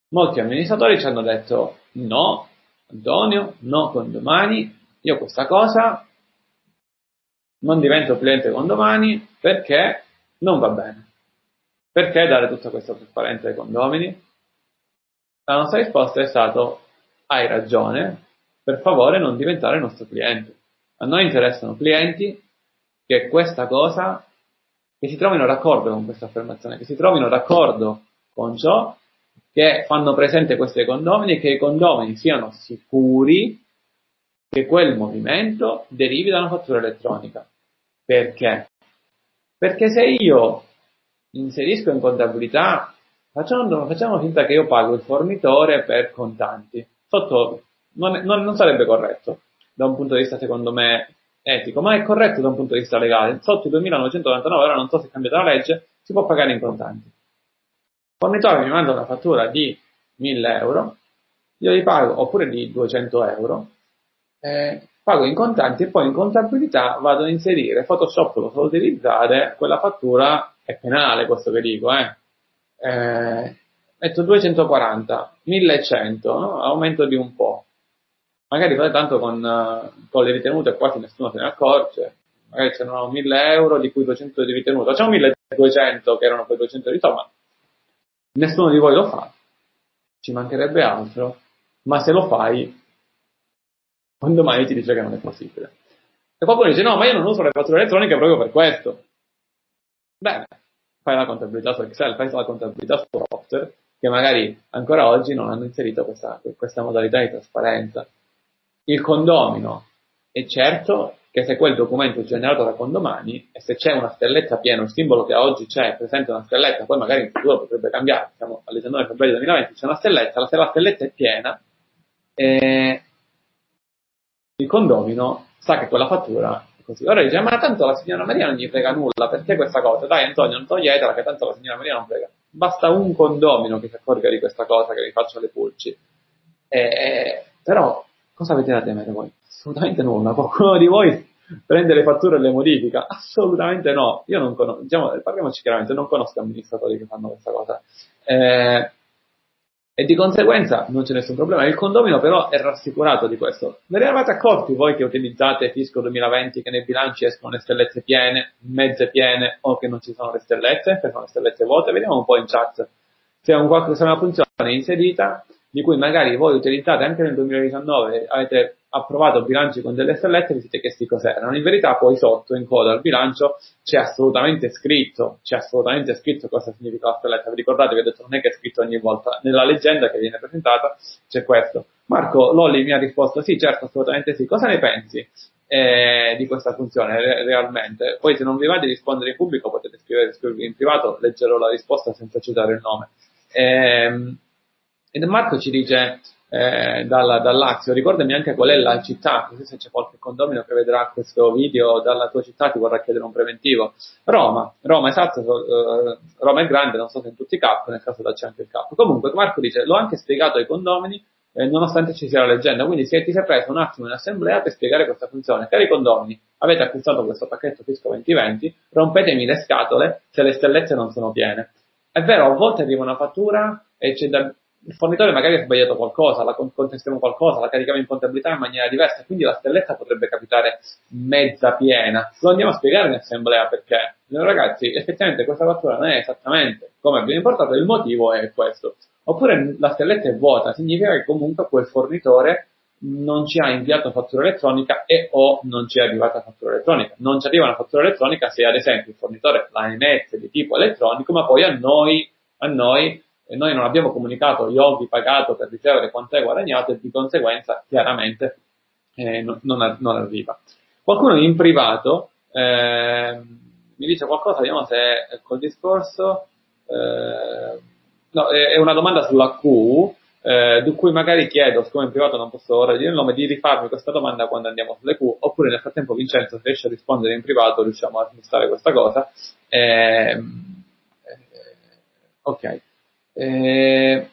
Molti amministratori ci hanno detto no, Antonio, no con domani, io questa cosa non divento cliente con domani perché non va bene. Perché dare tutta questa trasparenza ai condomini? La nostra risposta è stata hai ragione, per favore non diventare nostro cliente. A noi interessano clienti che questa cosa, che si trovino d'accordo con questa affermazione, che si trovino d'accordo con ciò, che fanno presente questi condomini e che i condomini siano sicuri che quel movimento derivi da una fattura elettronica. Perché? Perché se io inserisco in contabilità facciamo, facciamo finta che io pago il fornitore per contanti. Sotto non, non, non sarebbe corretto da un punto di vista secondo me etico, ma è corretto da un punto di vista legale. Sotto i 2999 ora non so se è cambiata la legge, si può pagare in contanti. Il fornitore mi manda una fattura di 1000 euro, io li pago, oppure di 200 euro, eh, pago in contanti e poi in contabilità vado a inserire, Photoshop lo so utilizzare, quella fattura è penale questo che dico, eh. eh metto 240, 1100, no? aumento di un po' magari fate tanto con, uh, con le ritenute quasi nessuno se ne accorge, magari c'erano 1000 euro di cui 200 di ritenuta, facciamo 1200 che erano poi 200 di somma, nessuno di voi lo fa, ci mancherebbe altro, ma se lo fai, quando mai ti dice che non è possibile. E qualcuno dice no, ma io non uso le fatture elettroniche proprio per questo. Bene, fai la contabilità su Excel, fai la contabilità su software, che magari ancora oggi non hanno inserito questa, questa modalità di trasparenza il condomino è certo che se quel documento è generato da condomani e se c'è una stelletta piena, un simbolo che oggi c'è presente una stelletta, poi magari in futuro potrebbe cambiare, siamo al 19 febbraio 2020, c'è una stelletta, se la stelletta è piena, eh, il condomino sa che quella fattura è così. Ora dice, ma tanto la signora Maria non gli frega nulla, perché questa cosa? Dai Antonio, non toglietela che tanto la signora Maria non frega. Basta un condomino che si accorga di questa cosa, che vi faccio le pulci. Eh, però Cosa avete da temere voi? Assolutamente nulla. Qualcuno di voi prende le fatture e le modifica? Assolutamente no. Io non conosco, diciamo, parliamoci chiaramente, non conosco amministratori che fanno questa cosa. Eh, e di conseguenza non c'è nessun problema. Il condomino però è rassicurato di questo. Ve ne eravate accorti voi che utilizzate Fisco 2020 che nei bilanci escono le stellette piene, mezze piene o che non ci sono le stellette, che sono le stellette vuote? Vediamo un po' in chat se, un, se una funzione inserita di cui magari voi utilizzate anche nel 2019, avete approvato bilanci con delle stellette, vi siete chiesti cos'erano. In verità poi sotto, in coda al bilancio, c'è assolutamente scritto, c'è assolutamente scritto cosa significa la stelletta. Vi ricordate, vi ho detto, non è che è scritto ogni volta. Nella leggenda che viene presentata c'è questo. Marco Lolli mi ha risposto sì, certo, assolutamente sì. Cosa ne pensi? Eh, di questa funzione re- realmente. Poi se non vi va di rispondere in pubblico potete scrivere, scrivere in privato, leggerò la risposta senza citare il nome. Eh, ed Marco ci dice eh, dal, dal, Lazio, ricordami anche qual è la città, così se c'è qualche condomino che vedrà questo video dalla tua città ti vorrà chiedere un preventivo. Roma, Roma esatto, eh, Roma è grande, non so se in tutti i cap, nel caso c'è anche il cap. Comunque Marco dice, l'ho anche spiegato ai condomini, eh, nonostante ci sia la leggenda, quindi se ti sei preso un attimo in assemblea per spiegare questa funzione. Cari condomini, avete acquistato questo pacchetto Fisco 2020, rompetemi le scatole se le stellette non sono piene. È vero, a volte arriva una fattura e c'è da, il fornitore magari ha sbagliato qualcosa, la contestiamo qualcosa, la carichiamo in contabilità in maniera diversa, quindi la stelletta potrebbe capitare mezza piena. Lo andiamo a spiegare in assemblea perché, ragazzi, effettivamente questa fattura non è esattamente come abbiamo importato, il motivo è questo. Oppure la stelletta è vuota, significa che comunque quel fornitore non ci ha inviato fattura elettronica e o non ci è arrivata fattura elettronica. Non ci arriva una fattura elettronica se ad esempio il fornitore la emette di tipo elettronico, ma poi a noi, a noi e noi non abbiamo comunicato Yogi pagato per ricevere quanto è guadagnato e di conseguenza chiaramente eh, non, non, arriva. Qualcuno in privato eh, mi dice qualcosa, vediamo se col discorso, eh, no, è una domanda sulla Q, eh, di cui magari chiedo, siccome in privato non posso ora dire il nome, di rifarmi questa domanda quando andiamo sulle Q, oppure nel frattempo Vincenzo se riesce a rispondere in privato riusciamo a smistare questa cosa. Eh, eh, ok. Eh,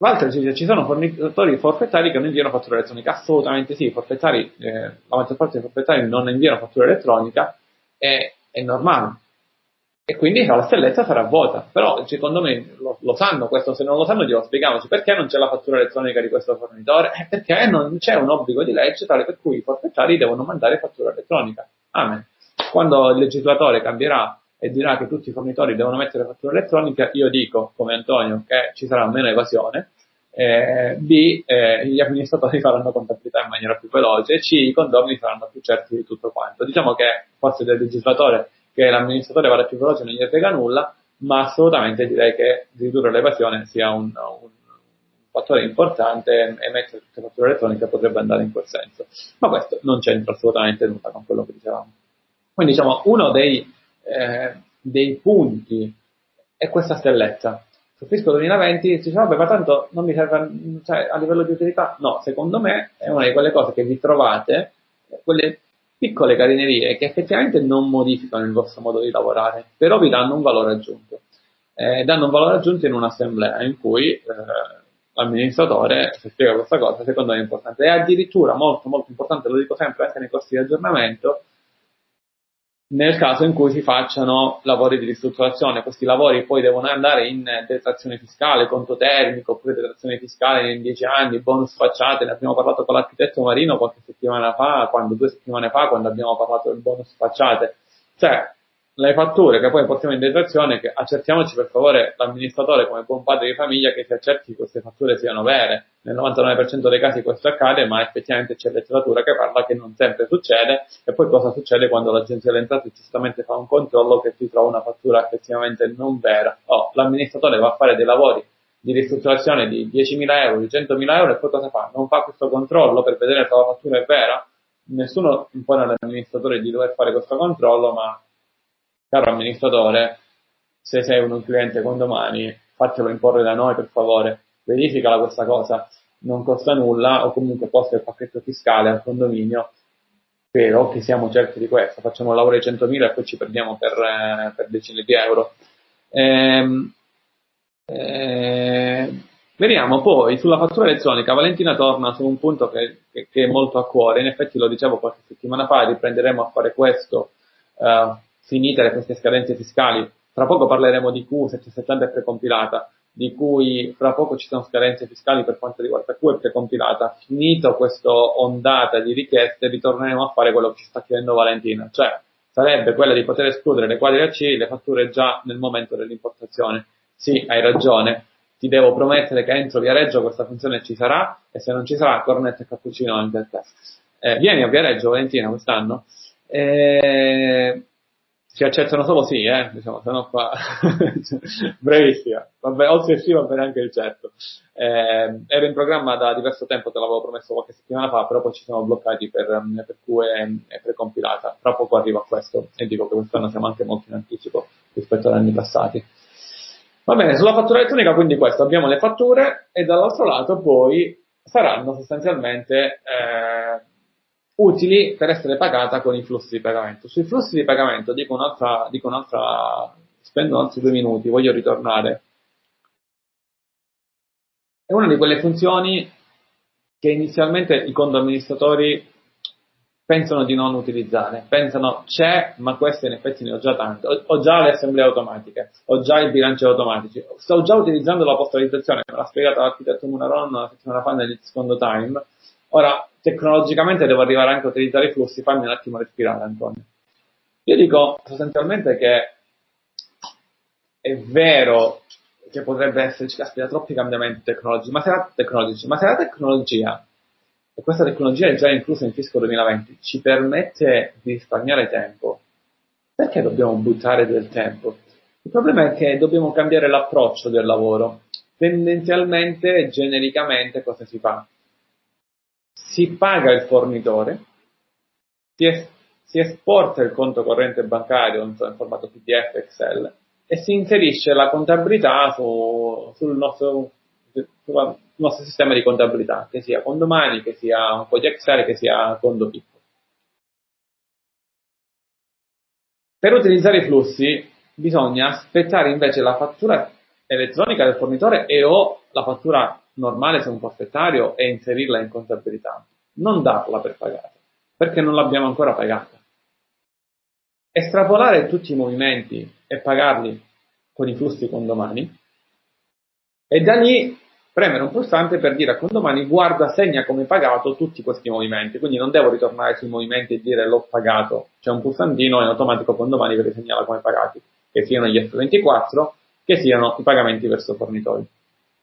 Walter ci dice ci sono fornitori forfettari che non inviano fattura elettronica. Assolutamente sì, forfettari, eh, la maggior parte dei forfettari non inviano fattura elettronica, è, è normale. E quindi la stelletta sarà vuota. Però secondo me lo, lo, sanno questo, se non lo sanno glielo spieghiamoci. Perché non c'è la fattura elettronica di questo fornitore? Eh, perché non c'è un obbligo di legge tale per cui i forfettari devono mandare fattura elettronica. Amen. Quando il legislatore cambierà e dirà che tutti i fornitori devono mettere fattura elettronica, io dico, come Antonio, che ci sarà meno evasione, eh, B, eh, gli amministratori (laughs) faranno contabilità in maniera più veloce, C, i condomini saranno più certi di tutto quanto. Diciamo che forse del legislatore che l'amministratore vada più veloce non gli frega nulla, ma assolutamente direi che ridurre l'evasione sia un, un fattore importante e mettere tutte le fatture elettroniche potrebbe andare in quel senso. Ma questo non c'entra assolutamente nulla con quello che dicevamo. Quindi diciamo uno dei eh, dei punti è questa stelletta. Fisco 2020 si dice, vabbè, ma tanto non mi serve, cioè, a livello di utilità, no, secondo me è una di quelle cose che vi trovate, quelle piccole carinerie che effettivamente non modificano il vostro modo di lavorare, però vi danno un valore aggiunto. Eh, danno un valore aggiunto in un'assemblea in cui eh, l'amministratore, se spiega questa cosa, secondo me è importante. E addirittura, molto molto importante, lo dico sempre anche nei corsi di aggiornamento, nel caso in cui si facciano lavori di ristrutturazione. Questi lavori poi devono andare in detrazione fiscale, conto termico, oppure detrazione fiscale in 10 anni, bonus facciate, ne abbiamo parlato con l'architetto Marino qualche settimana fa, quando, due settimane fa, quando abbiamo parlato del bonus facciate. Cioè, le fatture che poi portiamo in detrazione, che accertiamoci per favore l'amministratore come buon padre di famiglia che si accerti che queste fatture siano vere. Nel 99% dei casi questo accade, ma effettivamente c'è letteratura che parla che non sempre succede. E poi cosa succede quando l'agenzia delle entrate giustamente fa un controllo che si trova una fattura effettivamente non vera? Oh, l'amministratore va a fare dei lavori di ristrutturazione di 10.000 euro, di 100.000 euro e poi cosa fa? Non fa questo controllo per vedere se la fattura è vera? Nessuno impone all'amministratore di dover fare questo controllo, ma caro amministratore, se sei un cliente con domani, fatelo imporre da noi per favore, verificala questa cosa, non costa nulla o comunque costa il pacchetto fiscale al condominio, però che siamo certi di questo, facciamo un lavoro di 100.000 e poi ci perdiamo per, eh, per decine di euro. Ehm, eh, vediamo poi sulla fattura elettronica, Valentina torna su un punto che, che, che, è molto a cuore, in effetti lo dicevo qualche settimana fa, riprenderemo a fare questo uh, finite queste scadenze fiscali, tra poco parleremo di Q770 e precompilata, di cui fra poco ci sono scadenze fiscali per quanto riguarda Q e precompilata. Finito questo ondata di richieste, ritorneremo a fare quello che ci sta chiedendo Valentina, cioè sarebbe quella di poter escludere le quadri AC le fatture già nel momento dell'importazione. Sì, hai ragione, ti devo promettere che entro Viareggio questa funzione ci sarà e se non ci sarà cornetto e cappuccino anche a te. Eh, vieni a Viareggio Valentina quest'anno. Eh, si accettano solo sì, eh, diciamo, se no qua, (laughs) brevissima, vabbè, oltre sì va bene anche il certo. Eh, ero in programma da diverso tempo, te l'avevo promesso qualche settimana fa, però poi ci siamo bloccati per, per cui è, è precompilata. Tra poco arrivo a questo e dico che quest'anno siamo anche molto in anticipo rispetto agli anni passati. Va bene, sulla fattura elettronica quindi questo, abbiamo le fatture e dall'altro lato poi saranno sostanzialmente eh, utili per essere pagata con i flussi di pagamento. Sui flussi di pagamento dico un'altra, dico un'altra, spendo altri due minuti, voglio ritornare. È una di quelle funzioni che inizialmente i conto amministratori pensano di non utilizzare, pensano c'è, ma queste in effetti ne ho già tante, ho, ho già le assemblee automatiche, ho già i bilanci automatici, sto già utilizzando la postalizzazione, me l'ha spiegato l'architetto Munaron la settimana fa nel secondo time, ora tecnologicamente devo arrivare anche a utilizzare i flussi, fammi un attimo respirare Antonio. Io dico sostanzialmente che è vero che potrebbe esserci, caspita, troppi cambiamenti tecnologici, ma se la, tecnologici, ma se la tecnologia, e questa tecnologia è già inclusa in Fisco 2020, ci permette di risparmiare tempo, perché dobbiamo buttare del tempo? Il problema è che dobbiamo cambiare l'approccio del lavoro. Tendenzialmente, genericamente, cosa si fa? Si paga il fornitore, si, es- si esporta il conto corrente bancario in formato PDF Excel e si inserisce la contabilità su, sul, nostro, sul nostro sistema di contabilità, che sia condomani, che sia un po' di Excel, che sia conto piccolo. Per utilizzare i flussi bisogna aspettare invece la fattura elettronica del fornitore e o la fattura normale se un forfettario e inserirla in contabilità, non darla per pagata, perché non l'abbiamo ancora pagata. Estrapolare tutti i movimenti e pagarli con i flussi condomani e da lì premere un pulsante per dire a condomani guarda segna come pagato tutti questi movimenti, quindi non devo ritornare sui movimenti e dire l'ho pagato, c'è un pulsantino e in automatico condomani ve li segnala come pagati, che siano gli F24, che siano i pagamenti verso fornitori.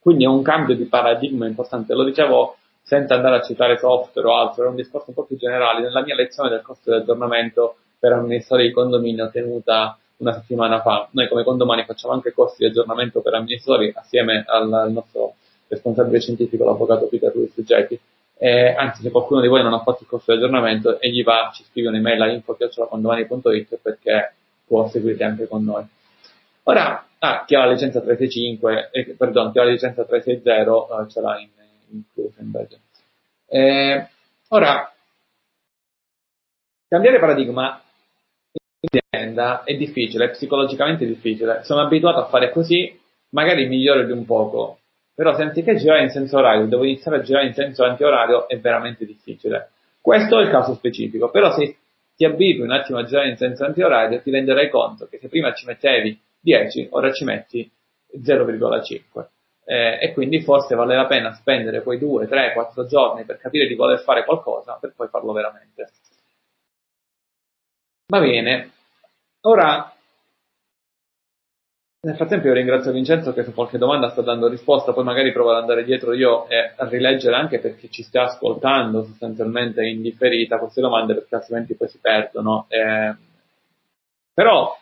Quindi è un cambio di paradigma importante. Lo dicevo senza andare a citare software o altro, era un discorso un po' più generale. Nella mia lezione del costo di aggiornamento per amministratori di condominio tenuta una settimana fa, noi come condomani facciamo anche corsi di aggiornamento per amministratori assieme al, nostro responsabile scientifico, l'avvocato Peter Luis Getti. Eh, anzi, se qualcuno di voi non ha fatto il corso di aggiornamento, egli va, ci scrive un'email a info.condomani.it perché può seguirti anche con noi. Ora, ah, chi ha la licenza 365, eh, perdon, chi ha la licenza 360 eh, ce l'ha in, inclusa invece. Eh, ora, cambiare paradigma in azienda è difficile, è psicologicamente difficile. Sono abituato a fare così, magari migliore di un poco, però se anziché girare in senso orario devo iniziare a girare in senso antiorario è veramente difficile. Questo è il caso specifico, però se ti abitui un attimo a girare in senso antiorario ti renderai conto che se prima ci mettevi 10, ora ci metti 0,5. Eh, e quindi forse vale la pena spendere quei 2, 3, 4 giorni per capire di voler fare qualcosa per poi farlo veramente. Va bene, ora nel frattempo io ringrazio Vincenzo che su qualche domanda sta dando risposta, poi magari provo ad andare dietro io e a rileggere anche per chi ci sta ascoltando sostanzialmente in differita queste domande perché altrimenti poi si perdono. Eh, però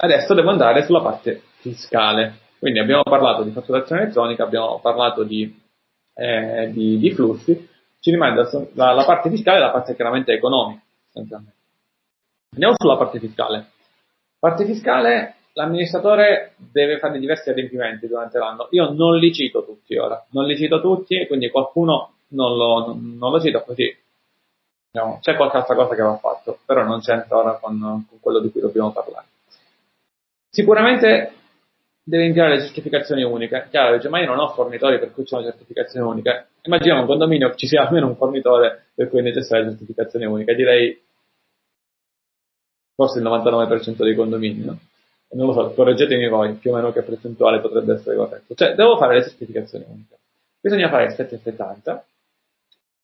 adesso devo andare sulla parte fiscale. Quindi abbiamo parlato di fatturazione elettronica, abbiamo parlato di, eh, di, di flussi, ci rimane la, la parte fiscale e la parte chiaramente economica. Andiamo sulla parte fiscale. Parte fiscale, l'amministratore deve fare diversi adempimenti durante l'anno. Io non li cito tutti ora, non li cito tutti, quindi qualcuno non lo, non lo cito così. No, c'è qualche altra cosa che va fatto, però non c'entra ora con, con quello di cui dobbiamo parlare. Sicuramente deve inviare le certificazioni uniche. Chiaro, dice, ma io non ho fornitori per cui c'è una certificazione unica. Immaginiamo un condominio ci sia almeno un fornitore per cui è necessaria la certificazione unica. Direi forse il 99% dei condomini, no? Non lo so, correggetemi voi, più o meno che percentuale potrebbe essere corretto. Cioè, devo fare le certificazioni uniche. Bisogna fare il 770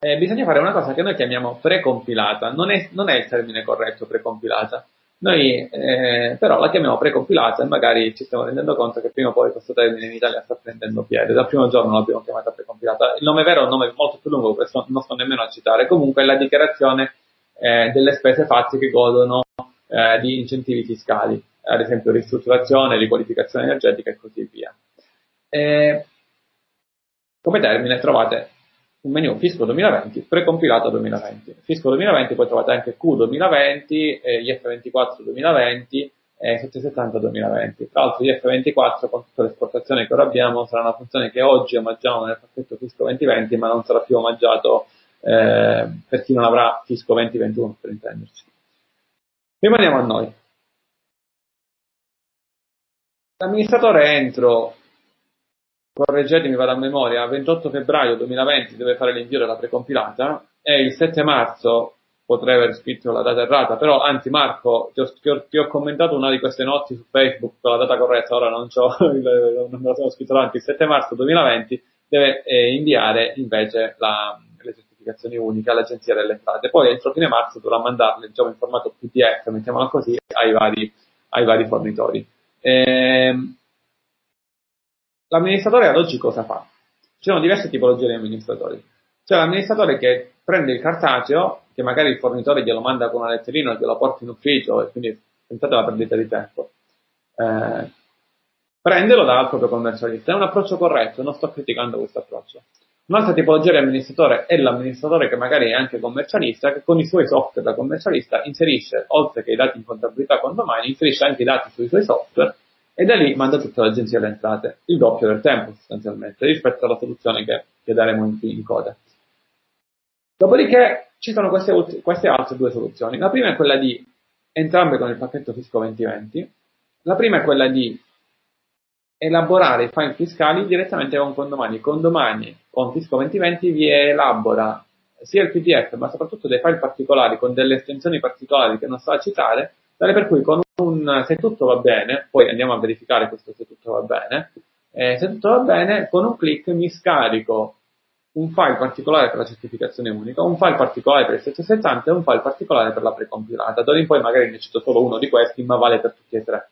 e bisogna fare una cosa che noi chiamiamo precompilata. Non è, non è il termine corretto precompilata. Noi eh, però la chiamiamo precompilata e magari ci stiamo rendendo conto che prima o poi questo termine in Italia sta prendendo piede. Dal primo giorno l'abbiamo chiamata precompilata. Il nome vero è un nome molto più lungo, questo non sto nemmeno a citare. Comunque è la dichiarazione eh, delle spese fatte che godono eh, di incentivi fiscali, ad esempio ristrutturazione, riqualificazione energetica e così via. E come termine trovate un menu Fisco 2020 precompilato 2020. Fisco 2020 poi trovate anche Q 2020, eh, IF24 2020 e 770 2020. Tra l'altro IF24 con tutte le esportazioni che ora abbiamo sarà una funzione che oggi omaggiamo nel pacchetto Fisco 2020 ma non sarà più omaggiato eh, per chi non avrà Fisco 2021 per intenderci. Rimaniamo a noi. L'amministratore entro, correggetemi, vado a memoria, 28 febbraio 2020 deve fare l'invio della precompilata e il 7 marzo potrei aver scritto la data errata, però anzi Marco, ti ho, ti ho, ti ho commentato una di queste notti su Facebook con la data corretta, ora non, il, (laughs) non me la sono scritto davanti, il 7 marzo 2020 deve eh, inviare invece la, certificazioni uniche all'Agenzia delle Entrate. Poi entro fine marzo dovrà mandarle diciamo, in formato PDF, mettiamola così, ai vari, ai vari fornitori. Ehm, l'amministratore ad oggi cosa fa? Ci sono diverse tipologie di amministratori. C'è l'amministratore che prende il cartaceo, che magari il fornitore glielo manda con una letterina glielo porta in ufficio, e quindi pensate alla perdita di tempo. Eh, prendelo dal proprio commercialista. È un approccio corretto, non sto criticando questo approccio. Un'altra tipologia di amministratore è l'amministratore che magari è anche commercialista, che con i suoi software da commercialista inserisce, oltre che i dati in contabilità con domani, inserisce anche i dati sui suoi software e da lì manda tutta l'agenzia alle entrate, il doppio del tempo sostanzialmente, rispetto alla soluzione che, che daremo in, in coda. Dopodiché ci sono queste, queste altre due soluzioni. La prima è quella di entrambe con il pacchetto Fisco 2020. La prima è quella di elaborare i file fiscali direttamente con Condomani. Condomani con Fisco 2020 vi elabora sia il PDF ma soprattutto dei file particolari con delle estensioni particolari che non so a citare, tale per cui con un se tutto va bene, poi andiamo a verificare questo se tutto va bene, eh, se tutto va bene, con un clic mi scarico un file particolare per la certificazione unica, un file particolare per il 770 e un file particolare per la precompilata. D'ora in poi magari ne cito solo uno di questi, ma vale per tutti e tre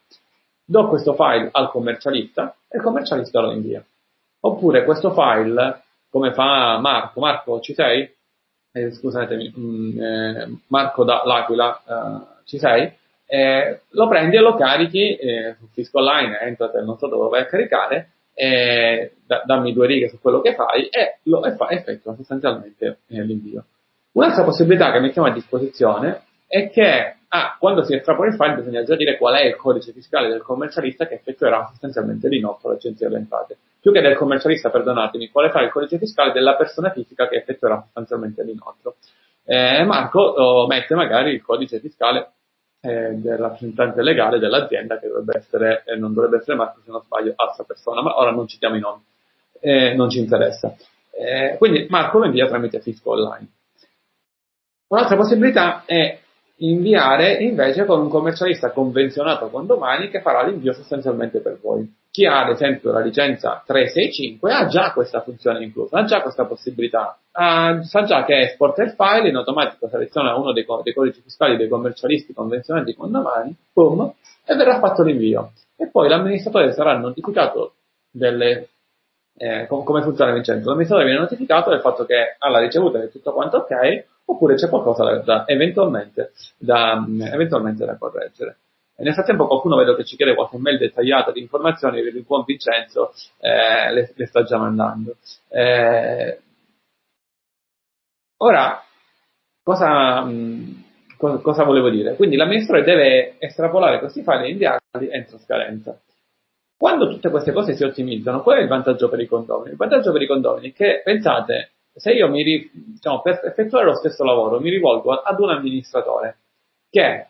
do questo file al commercialista e il commercialista lo invia. Oppure questo file, come fa Marco, Marco ci sei? Eh, scusatemi, mh, mm, eh, Marco da L'Aquila, eh, ci sei? Eh, lo prendi e lo carichi eh, su Fisco Online, entrate, non so dove vai a caricare, da, dammi due righe su quello che fai e lo e fa, effettua sostanzialmente eh, l'invio. Un'altra possibilità che mettiamo a disposizione è che ah, quando si estrapola il file bisogna già dire qual è il codice fiscale del commercialista che effettuerà sostanzialmente l'inotto all'agenzia delle entrate. Più che del commercialista, perdonatemi, quale sarà il codice fiscale della persona fisica che effettuerà sostanzialmente l'inotto. Eh, Marco oh, mette magari il codice fiscale del rappresentante legale dell'azienda che dovrebbe essere, eh, non dovrebbe essere Marco se non sbaglio, altra persona, ma ora non citiamo i nomi, eh, non ci interessa. Quindi Marco lo invia tramite Fisco Online. Un'altra possibilità è inviare invece con un commercialista convenzionato con domani che farà l'invio sostanzialmente per voi. Chi ha ad esempio la licenza 365 ha già questa funzione inclusa, ha già questa possibilità, ha, sa già che esporta il file, in automatico seleziona uno dei, dei codici fiscali dei commercialisti convenzionati con domani, boom, e verrà fatto l'invio. E poi l'amministratore sarà notificato delle eh, come funziona Vincenzo? L'amministratore viene notificato del fatto che alla ricevuta è tutto quanto ok, oppure c'è qualcosa da, da, eventualmente, da, eventualmente da correggere. E nel frattempo qualcuno vedo che ci chiede qualche mail dettagliata di informazioni, il buon Vincenzo eh, le, le, sta già mandando. Eh, ora, cosa, mh, cosa, cosa, volevo dire? Quindi l'amministratore deve estrapolare questi file e inviarli entro scadenza. Quando tutte queste cose si ottimizzano, qual è il vantaggio per i condomini? Il vantaggio per i condomini è che, pensate, se io mi, diciamo, per effettuare lo stesso lavoro mi rivolgo ad un amministratore che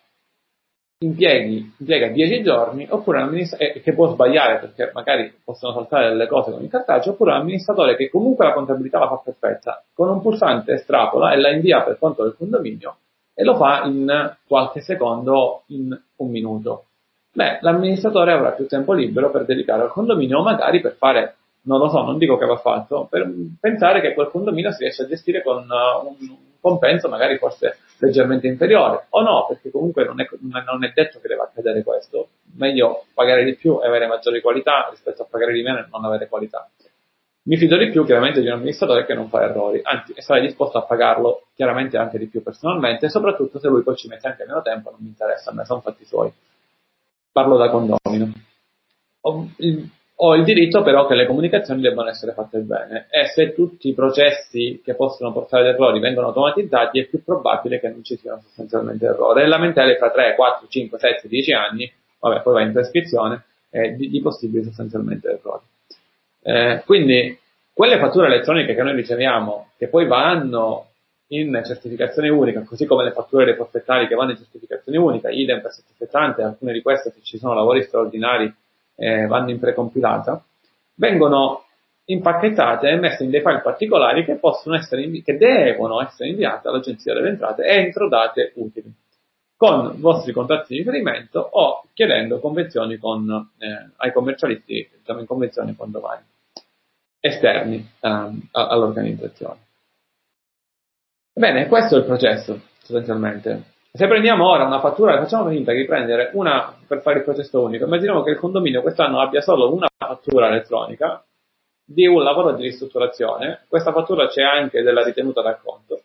impieghi, impiega 10 giorni, oppure un amministratore che può sbagliare perché magari possono saltare delle cose con il cartaggio, oppure un amministratore che comunque la contabilità la fa perfetta, con un pulsante estrapola e la invia per conto del condominio e lo fa in qualche secondo, in un minuto. Beh, l'amministratore avrà più tempo libero per dedicare al condominio o magari per fare non lo so, non dico che va fatto, per pensare che quel condominio si riesce a gestire con uh, un compenso magari forse leggermente inferiore, o no, perché comunque non è, non è detto che deve accadere questo, meglio pagare di più e avere maggiori qualità rispetto a pagare di meno e non avere qualità. Mi fido di più chiaramente di un amministratore che non fa errori, anzi sarei disposto a pagarlo chiaramente anche di più personalmente, soprattutto se lui poi ci mette anche meno tempo, non mi interessa, a me sono fatti suoi. Parlo da condomino ho il diritto però che le comunicazioni debbano essere fatte bene e se tutti i processi che possono portare ad errori vengono automatizzati è più probabile che non ci siano sostanzialmente errori. E lamentele fra 3, 4, 5, 7, 10 anni, vabbè, poi va in prescrizione, eh, di, di, possibili sostanzialmente errori. Eh, quindi quelle fatture elettroniche che noi riceviamo, che poi vanno in certificazione unica, così come le fatture dei forfettari che vanno in certificazione unica, idem per 770, alcune di queste se ci sono lavori straordinari eh, vanno in precompilata, vengono impacchettate e messe in dei file particolari che, essere che devono essere inviate all'Agenzia delle Entrate entro date utili, con vostri contratti di riferimento o chiedendo convenzioni con, eh, ai commercialisti, diciamo in convenzione con domani, esterni um, all'organizzazione. Bene, questo è il processo, sostanzialmente. Se prendiamo ora una fattura, facciamo finta di prendere una per fare il processo unico, immaginiamo che il condominio quest'anno abbia solo una fattura elettronica di un lavoro di ristrutturazione, questa fattura c'è anche della ritenuta d'acconto,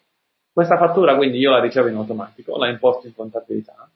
questa fattura quindi io la ricevo in automatico, la importo in contabilità,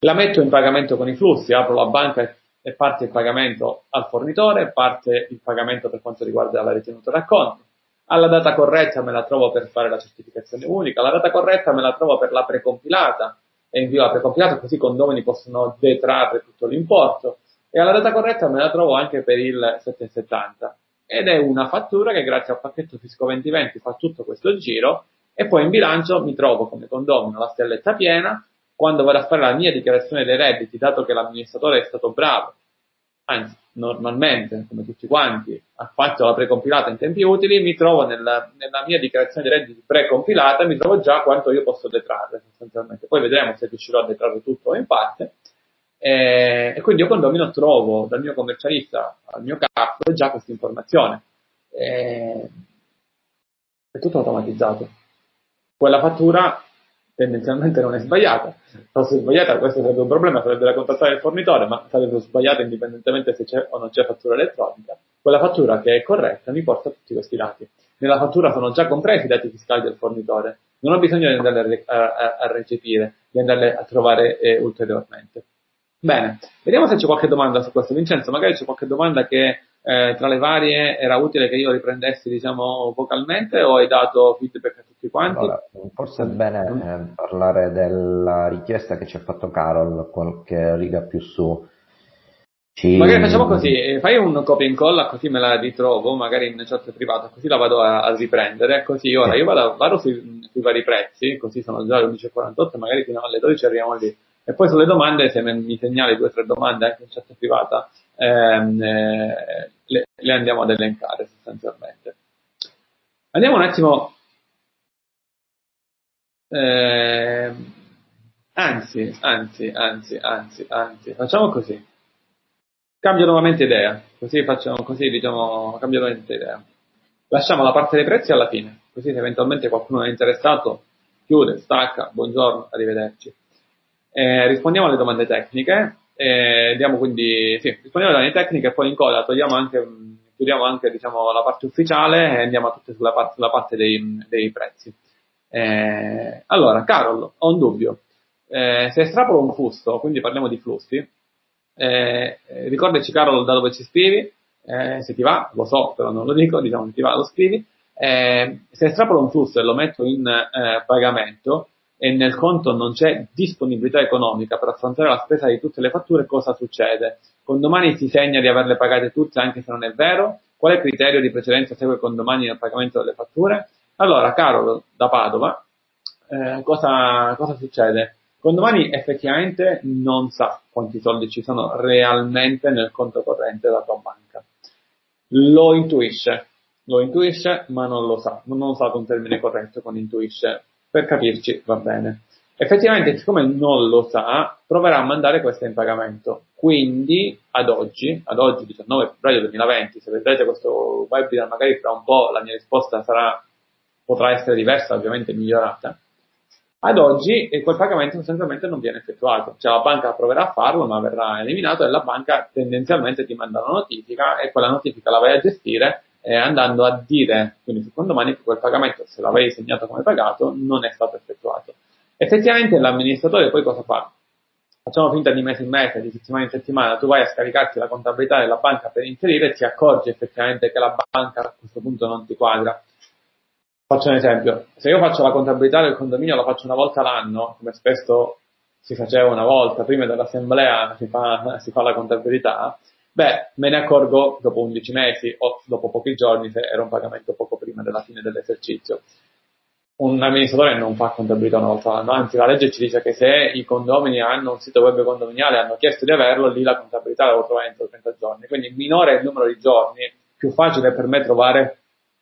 la metto in pagamento con i flussi, apro la banca e parte il pagamento al fornitore, parte il pagamento per quanto riguarda la ritenuta d'acconto, alla data corretta me la trovo per fare la certificazione unica, alla data corretta me la trovo per la precompilata e invio la precompilata così i condomini possono detrarre tutto l'importo e alla data corretta me la trovo anche per il 770 ed è una fattura che grazie al pacchetto Fisco 2020 fa tutto questo giro e poi in bilancio mi trovo come condomino la stelletta piena quando vado a fare la mia dichiarazione dei redditi, dato che l'amministratore è stato bravo anzi normalmente, come tutti quanti, ha fatto la precompilata in tempi utili, mi trovo nella, nella mia dichiarazione di redditi precompilata, mi trovo già quanto io posso detrarre sostanzialmente. Poi vedremo se riuscirò a detrarre tutto o in parte. E, e quindi io condomino trovo dal mio commercialista al mio capo già questa informazione. E, è tutto automatizzato. Quella fattura tendenzialmente non è sbagliata. Fosse sbagliata, questo sarebbe un problema, sarebbe da contattare il fornitore, ma sarebbe sbagliata indipendentemente se c'è o non c'è fattura elettronica. Quella fattura che è corretta mi porta tutti questi dati. Nella fattura sono già compresi i dati fiscali del fornitore, non ho bisogno di andarli a, a, a recepire, di andarli a trovare eh, ulteriormente. Bene, vediamo se c'è qualche domanda su questo. Vincenzo, magari c'è qualche domanda che eh, tra le varie era utile che io riprendessi diciamo vocalmente o hai dato feedback a tutti quanti? Allora, forse è bene eh, parlare della richiesta che ci ha fatto Carol qualche riga più su ci... Magari facciamo così, eh, fai un copia e incolla così me la ritrovo, magari in chat privata, così la vado a, a riprendere, così ora io vado, vado sui, sui, vari prezzi, così sono già le 11.48, magari fino alle 12 arriviamo lì. E poi sulle domande, se mi segnali due o tre domande anche in chat privata, ehm, eh, le, le, andiamo ad elencare sostanzialmente. Andiamo un attimo, eh, anzi, anzi, anzi, anzi, anzi, facciamo così cambio nuovamente idea, così facciamo, così diciamo, cambio nuovamente idea. Lasciamo la parte dei prezzi alla fine, così se eventualmente qualcuno è interessato, chiude, stacca, buongiorno, arrivederci. Eh, rispondiamo alle domande tecniche, eh, diamo quindi, sì, rispondiamo alle domande tecniche e poi in coda togliamo anche, chiudiamo anche, diciamo, la parte ufficiale e andiamo a tutte sulla parte, sulla parte dei, dei prezzi. Eh, allora, Carol, ho un dubbio. Eh, se estrapolo un fusto, quindi parliamo di flussi, eh, ricordaci Carol da dove ci scrivi, eh, se ti va, lo so, però non lo dico, diciamo se ti va lo scrivi. Se estrapolo un flusso e lo metto in pagamento e nel conto non c'è disponibilità economica per affrontare la spesa di tutte le fatture, cosa succede? Condomani si segna di averle pagate tutte anche se non è vero? Quale criterio di precedenza segue Condomani nel pagamento delle fatture? Allora, Carol da Padova, eh, cosa, cosa succede? Condomani effettivamente non sa quanti soldi ci sono realmente nel conto corrente della tua banca. Lo intuisce, lo intuisce ma non lo sa, non ho usato un termine corretto con intuisce, per capirci va bene. Effettivamente, siccome non lo sa, proverà a mandare questa in pagamento. Quindi, ad oggi, ad oggi 19 febbraio 2020, se vedrete questo webinar, magari fra un po' la mia risposta sarà, potrà essere diversa, ovviamente migliorata ad oggi quel pagamento sostanzialmente non viene effettuato, cioè la banca proverà a farlo ma verrà eliminato e la banca tendenzialmente ti manda una notifica e quella notifica la vai a gestire eh, andando a dire, quindi su condomani, che quel pagamento, se l'avevi segnato come pagato, non è stato effettuato. Effettivamente l'amministratore poi cosa fa? Facciamo finta di mese in mese, di settimana in settimana, tu vai a scaricarti la contabilità della banca per inserire e ti accorgi effettivamente che la banca a questo punto non ti quadra Faccio un esempio, se io faccio la contabilità del condominio, la faccio una volta l'anno, come spesso si faceva una volta, prima dell'assemblea si fa, si fa la contabilità, beh, me ne accorgo dopo 11 mesi o dopo pochi giorni se era un pagamento poco prima della fine dell'esercizio. Un amministratore non fa contabilità una volta l'anno, anzi la legge ci dice che se i condomini hanno un sito web condominiale e hanno chiesto di averlo, lì la contabilità la devo trovare entro 30 giorni. Quindi minore è il numero di giorni, più facile per me trovare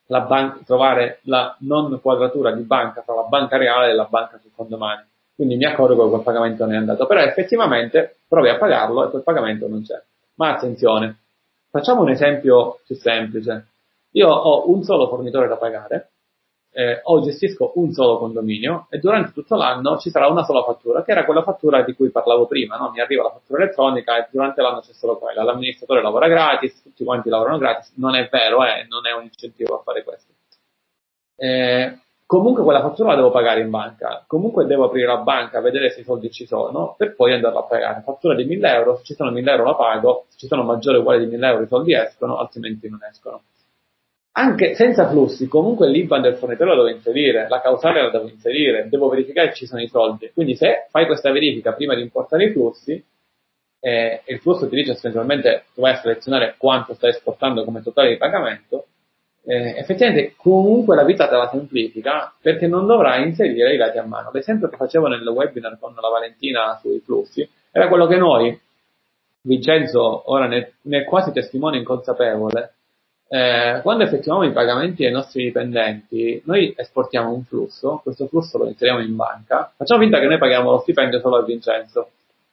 la banca, trovare la non quadratura di banca tra la banca reale e la banca sul condomani. Quindi mi accorgo che quel pagamento non è andato, però effettivamente provi a pagarlo e quel pagamento non c'è. Ma attenzione, facciamo un esempio più semplice. Io ho un solo fornitore da pagare, eh, o gestisco un solo condominio e durante tutto l'anno ci sarà una sola fattura, che era quella fattura di cui parlavo prima, no? mi arriva la fattura elettronica e durante l'anno c'è solo quella, l'amministratore lavora gratis, tutti quanti lavorano gratis, non è vero, eh? non è un incentivo a fare questo. Eh, comunque quella fattura la devo pagare in banca, comunque devo aprire la banca, vedere se i soldi ci sono, per poi andarla a pagare. Fattura di 1000 euro, se ci sono 1000 euro la pago, se ci sono maggiori o uguali di 1000 euro i soldi escono, altrimenti non escono anche senza flussi, comunque l'IBAN del fornitore la devo inserire, la causale la devo inserire, devo verificare che ci sono i soldi. Quindi se fai questa verifica prima di importare i flussi, eh, il flusso ti dice essenzialmente tu vai a selezionare quanto stai esportando come totale di pagamento, eh, effettivamente comunque la vita te la semplifica perché non dovrai inserire i dati a mano. L'esempio che facevo nel webinar con la Valentina sui flussi era quello che noi, Vincenzo ora ne, ne è quasi testimone inconsapevole, eh, quando effettuiamo i pagamenti ai nostri dipendenti, noi esportiamo un flusso, questo flusso lo inseriamo in banca, facciamo finta che noi paghiamo lo stipendio solo a Vincenzo,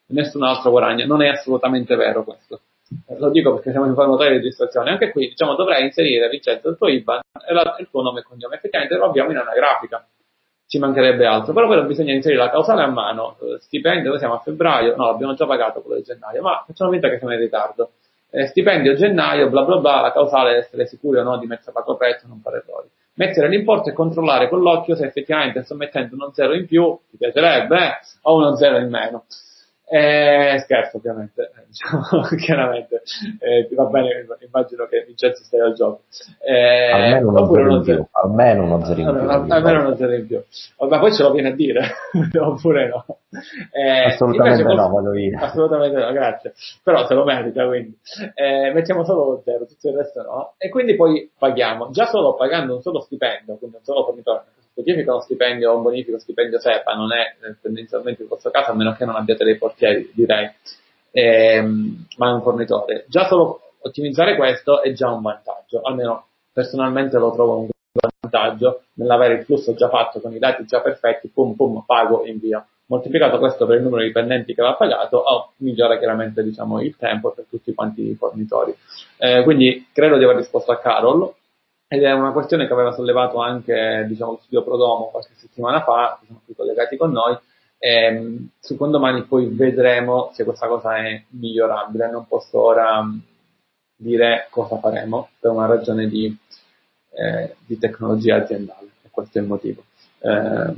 nessun altro guadagna, non è assolutamente vero questo. Eh, lo dico perché siamo in forma di registrazione, anche qui diciamo dovrei inserire Vincenzo il tuo IBAN e la, il tuo nome e cognome, effettivamente lo abbiamo in anagrafica, ci mancherebbe altro, però poi bisogna inserire la causale a mano, eh, stipendio, noi siamo a febbraio, no, l'abbiamo già pagato quello di gennaio, ma facciamo finta che siamo in ritardo eh, stipendio gennaio, bla bla bla, la causale essere sicuri o no di metterla corretta, non fare errori. Mettere l'importo e controllare con l'occhio se effettivamente sto mettendo uno zero in più, ti piacerebbe, eh? o uno zero in meno. Eh, scherzo ovviamente, eh, diciamo, (laughs) chiaramente, eh, va bene, immagino che Vincenzo stia al gioco. Eh, almeno uno zero in più, almeno uno zero in più. Almeno uno zero in più. Ma poi ce lo viene a dire, (laughs) oppure no. Eh, assolutamente no, vado io. Assolutamente no, grazie. Però se lo merita, quindi. Eh, mettiamo solo lo zero, tutto il resto no. E quindi poi paghiamo. Già solo pagando un solo stipendio, quindi un solo fornitore, specifica uno stipendio o un bonifico stipendio SEPA, non è eh, tendenzialmente il vostro caso, a meno che non abbiate dei portieri, direi, ehm, ma è un fornitore. Già solo ottimizzare questo è già un vantaggio, almeno personalmente lo trovo un vantaggio nell'avere il flusso già fatto con i dati già perfetti, pum pum, pago, invio. Moltiplicato questo per il numero di dipendenti che va pagato, oh, migliora chiaramente diciamo, il tempo per tutti quanti i fornitori. Eh, quindi credo di aver risposto a Carol ed è una questione che aveva sollevato anche diciamo, lo studio Prodomo qualche settimana fa, che sono qui collegati con noi, e, ehm, su condomani poi vedremo se questa cosa è migliorabile, non posso ora mm, dire cosa faremo per una ragione di, eh, di tecnologia aziendale, e questo è il motivo. Eh,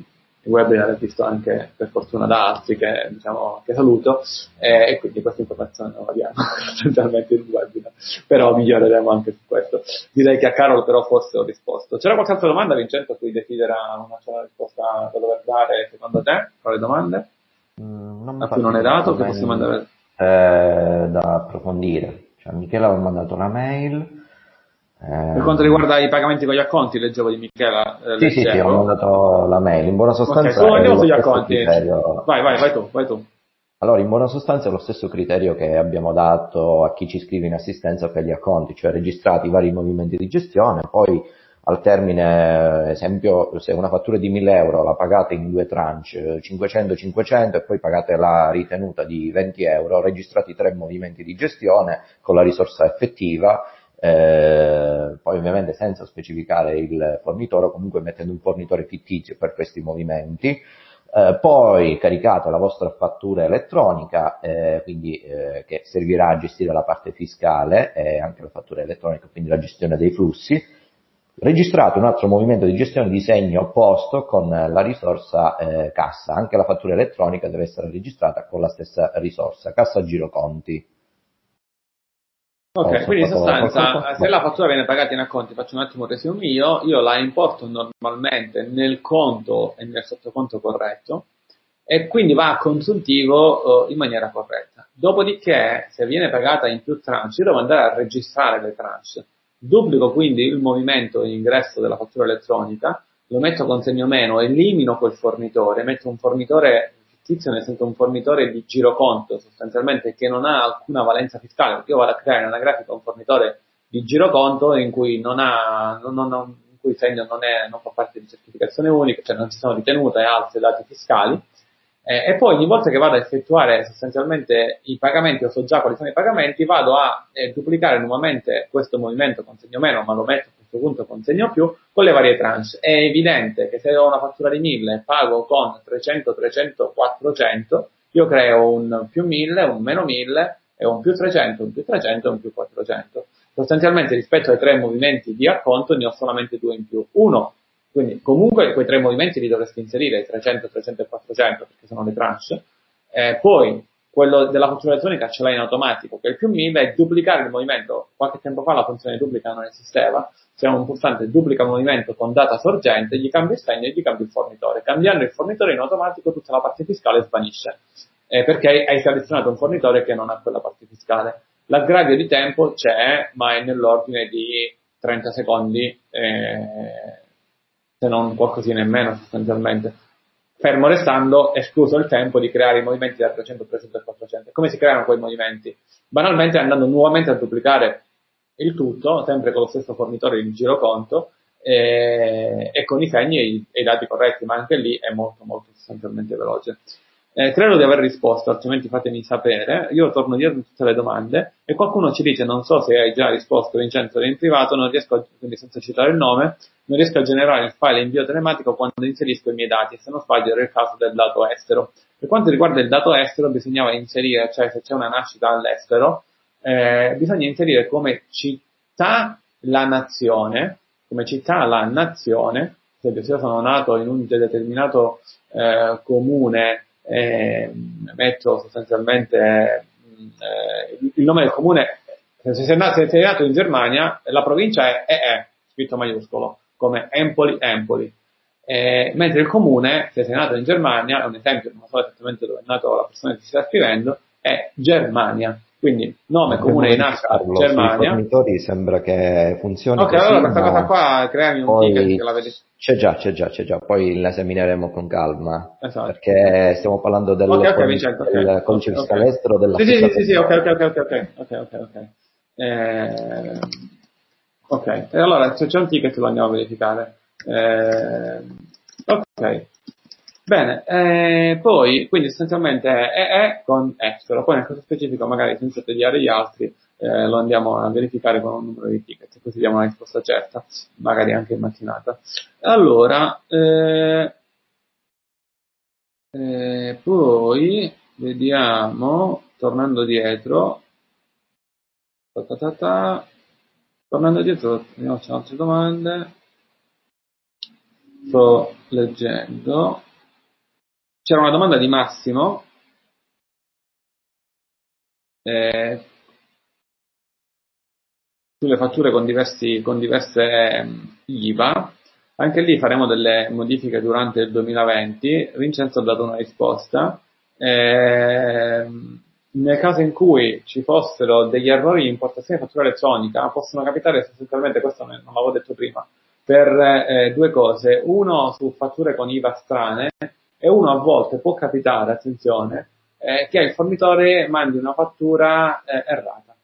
il webinar è visto anche per fortuna da altri che, diciamo, che saluto eh, e quindi questa informazione non la (laughs) diamo sostanzialmente il webinar però miglioreremo anche su questo. Direi che a Carol però forse ho risposto. C'era qualche altra domanda Vincenzo a cui desidera una risposta da dover dare secondo te quali domande? Mm, non a cui non è dato che possiamo andare eh, da approfondire. Cioè, Michele aveva mandato una mail per quanto riguarda i pagamenti con gli acconti, leggevo di Michela. Eh, sì, sì, sì, ho mandato la mail. In buona sostanza. Okay, andiamo sugli acconti. Criterio... Vai, vai, vai tu, vai tu. Allora, in buona sostanza è lo stesso criterio che abbiamo dato a chi ci scrive in assistenza per gli acconti, cioè registrati i vari movimenti di gestione, poi al termine, esempio, se una fattura di 1000 euro la pagate in due tranche, 500-500 e poi pagate la ritenuta di 20 euro, registrati tre movimenti di gestione con la risorsa effettiva eh, poi ovviamente senza specificare il fornitore o comunque mettendo un fornitore fittizio per questi movimenti. Eh, poi caricate la vostra fattura elettronica, eh, quindi eh, che servirà a gestire la parte fiscale e anche la fattura elettronica, quindi la gestione dei flussi. Registrate un altro movimento di gestione di segno opposto con la risorsa eh, cassa, anche la fattura elettronica deve essere registrata con la stessa risorsa, cassa giroconti. Ok, quindi in sostanza, se la fattura viene pagata in acconti, faccio un attimo un resume mio, io la importo normalmente nel conto e nel sottoconto corretto e quindi va a consuntivo uh, in maniera corretta. Dopodiché, se viene pagata in più tranche, io devo andare a registrare le tranche. Duplico quindi il movimento in ingresso della fattura elettronica, lo metto con segno meno, elimino quel fornitore, metto un fornitore fittizio nel senso un fornitore di giroconto sostanzialmente che non ha alcuna valenza fiscale, perché io vado a creare una grafica un fornitore di giroconto in cui non ha, non, non, non, in cui il segno non, è, non fa parte di certificazione unica, cioè non ci sono ritenute e altri dati fiscali, eh, e poi ogni volta che vado a effettuare sostanzialmente i pagamenti, o so già quali sono i pagamenti, vado a eh, duplicare nuovamente questo movimento con segno meno, ma lo metto a questo punto con segno più, con le varie tranche. È evidente che se ho una fattura di 1000 e pago con 300, 300, 400, io creo un più 1000, un meno 1000 e un più 300, un più 300 e un più 400. Sostanzialmente rispetto ai tre movimenti di acconto ne ho solamente due in più. Uno quindi comunque quei tre movimenti li dovresti inserire, i 300, 300 e 400, perché sono le tranche. Eh, poi quello della fattura elettronica ce l'hai in automatico, che il più 1000 è duplicare il movimento. Qualche tempo fa la funzione duplica non esisteva. Se un pulsante duplica movimento con data sorgente, gli cambi il segno e gli cambi il fornitore. Cambiando il fornitore in automatico tutta la parte fiscale svanisce, eh, perché hai selezionato un fornitore che non ha quella parte fiscale. L'aggravio di tempo c'è, ma è nell'ordine di 30 secondi. Eh, se non qualcosina in meno sostanzialmente. Fermo restando escluso il tempo di creare i movimenti da 300, 300 e 400. Come si creano quei movimenti? Banalmente andando nuovamente a duplicare il tutto, sempre con lo stesso fornitore di giroconto, e, e con i segni e i, e i, dati corretti, ma anche lì è molto molto sostanzialmente veloce. Eh, credo di aver risposto, altrimenti fatemi sapere. Io torno dietro tutte le domande e qualcuno ci dice, non so se hai già risposto Vincenzo in privato, non riesco, a, quindi senza citare il nome, non riesco a generare il file invio telematico quando inserisco i miei dati, se non sbaglio era il caso del dato estero. Per quanto riguarda il dato estero bisognava inserire, cioè se c'è una nascita all'estero, eh, bisogna inserire come città la nazione, come città la nazione, se io sono nato in un determinato eh, comune eh, metto sostanzialmente eh, il nome del comune, se sei, nato, se sei nato in Germania, la provincia è EE, scritto maiuscolo, come Empoli, Empoli. Eh, mentre il comune, se sei nato in Germania, è un esempio, non so esattamente dove è nato la persona che si sta scrivendo, è Germania. Quindi nome comune di nascita Germania. I fornitori sembra che funzioni Ok, così, allora questa cosa qua creami un ticket che la vedi. C'è già, c'è già, c'è già, poi la esamineremo con calma. Esatto. Perché stiamo parlando del, Ok, ok, codice- Vincenzo, ok. del codice fiscale estero della Sì, sì, sì, sì, ok, ok, ok, ok, ok, ok. Eh, ok, e allora se c'è un ticket lo andiamo a verificare. Eh, ok. Bene, eh, poi, quindi essenzialmente è, è con estero, poi nel caso specifico magari senza tagliare gli altri eh, lo andiamo a verificare con un numero di ticket, così diamo una risposta certa, magari anche in mattinata. Allora, eh, eh, poi vediamo, tornando dietro, ta ta ta ta, tornando dietro, vediamo se altre domande. Sto leggendo. C'era una domanda di Massimo. eh, sulle fatture con, diversi, con diverse ehm, IVA. Anche lì faremo delle modifiche durante il 2020. Vincenzo ha dato una risposta. Ehm, nel caso in cui ci fossero degli errori di importazione di fattura elettronica, possono capitare sostanzialmente, questo non l'avevo detto prima, per eh, due cose. Uno su fatture con IVA strane e uno a volte può capitare, attenzione, eh, che il fornitore mandi una fattura eh, errata.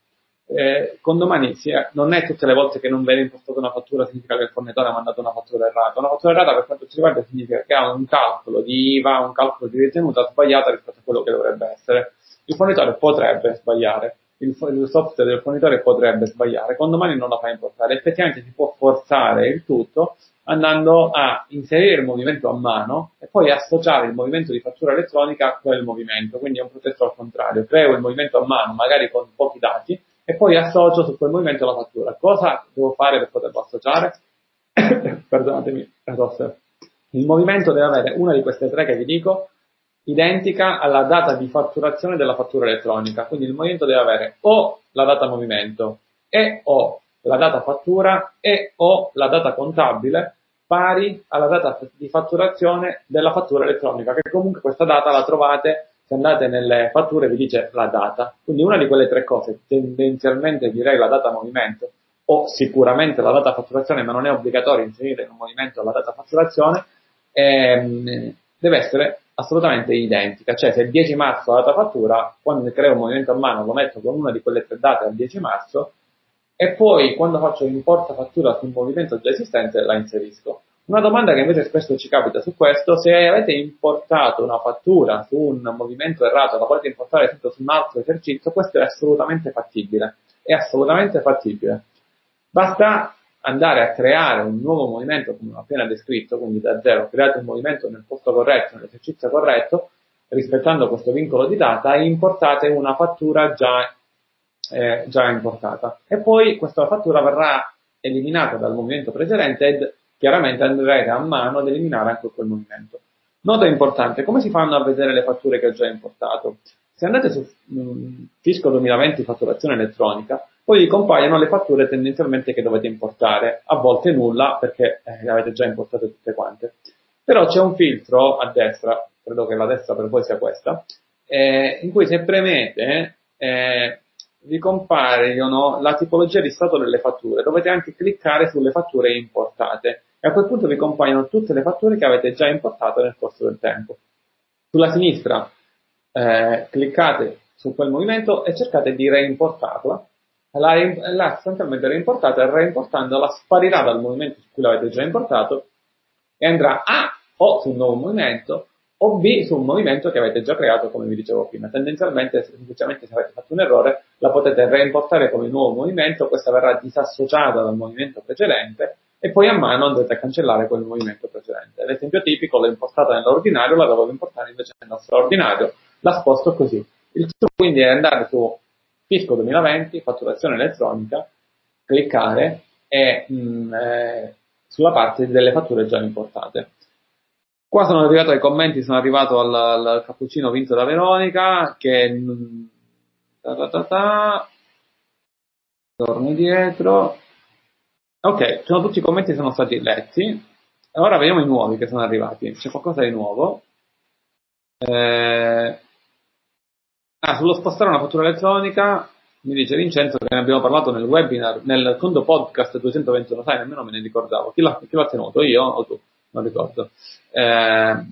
Eh, condomani sia, non è tutte le volte che non viene impostata una fattura significa che il fornitore ha mandato una fattura errata. Una fattura errata per quanto ci riguarda significa che ha un calcolo di IVA, un calcolo di ritenuta sbagliata rispetto a quello che dovrebbe essere. Il fornitore potrebbe sbagliare, il, il software del fornitore potrebbe sbagliare, condomani non la fa importare. Effettivamente si può forzare il tutto andando a inserire il movimento a mano e poi associare il movimento di fattura elettronica a quel movimento. Quindi è un processo al contrario. Creo il movimento a mano, magari con pochi dati, e poi associo su quel movimento la fattura. Cosa devo fare per poterlo associare? (coughs) Perdonatemi la tosse. Il movimento deve avere una di queste tre che vi dico, identica alla data di fatturazione della fattura elettronica. Quindi il movimento deve avere o la data movimento e o la data fattura e o la data contabile pari alla data di fatturazione della fattura elettronica, che comunque questa data la trovate se andate nelle fatture vi dice la data. Quindi una di quelle tre cose, tendenzialmente direi la data movimento o sicuramente la data fatturazione, ma non è obbligatorio inserire in un movimento la data fatturazione, ehm, deve essere assolutamente identica. Cioè se il 10 marzo la data fattura, quando creo un movimento a mano lo metto con una di quelle tre date al 10 marzo e poi quando faccio importa fattura su un movimento già esistente la inserisco. Una domanda che invece spesso ci capita su questo, se avete importato una fattura su un movimento errato, la volete importare tutto su un altro esercizio, questo è assolutamente fattibile. È assolutamente fattibile. Basta andare a creare un nuovo movimento, come ho appena descritto, quindi da zero, create un movimento nel posto corretto, nell'esercizio corretto, rispettando questo vincolo di data, e importate una fattura già, eh, già importata. E poi questa fattura verrà eliminata dal movimento precedente ed chiaramente andrete a mano ad eliminare anche quel movimento. Nota importante, come si fanno a vedere le fatture che ho già importato? Se andate su mh, Fisco 2020 fatturazione elettronica, poi vi compaiono le fatture tendenzialmente che dovete importare, a volte nulla perché eh, le avete già importate tutte quante. Però c'è un filtro a destra, credo che la destra per voi sia questa, eh, in cui se premete eh, vi compaiono la tipologia di stato delle fatture, dovete anche cliccare sulle fatture importate e a quel punto vi compaiono tutte le fatture che avete già importato nel corso del tempo. Sulla sinistra eh, cliccate su quel movimento e cercate di reimportarla. La, la sostanzialmente reimportata e reimportandola sparirà dal movimento su cui l'avete già importato e andrà A o su un nuovo movimento o B su un movimento che avete già creato come vi dicevo prima. Tendenzialmente, semplicemente se avete fatto un errore, la potete reimportare come nuovo movimento, questa verrà disassociata dal movimento precedente e poi a mano andrete a cancellare quel movimento precedente. L'esempio tipico l'ho impostata nell'ordinario, la dovevo importare invece nel nostro ordinario, la sposto così. Il trucco quindi è andare su Fisco 2020, fatturazione elettronica, cliccare e mh, eh, sulla parte delle fatture già importate. Qua sono arrivato ai commenti, sono arrivato al, al cappuccino vinto da Veronica, che... Ta ta ta ta. Torno indietro. Ok, sono tutti i commenti che sono stati letti. Ora vediamo i nuovi che sono arrivati. C'è qualcosa di nuovo. Eh... Ah, sullo spostare una fattura elettronica, mi dice Vincenzo che ne abbiamo parlato nel webinar, nel secondo podcast 221, sai, nemmeno me ne ricordavo. Chi l'ha, chi l'ha tenuto? Io o tu? Non ricordo. Eh,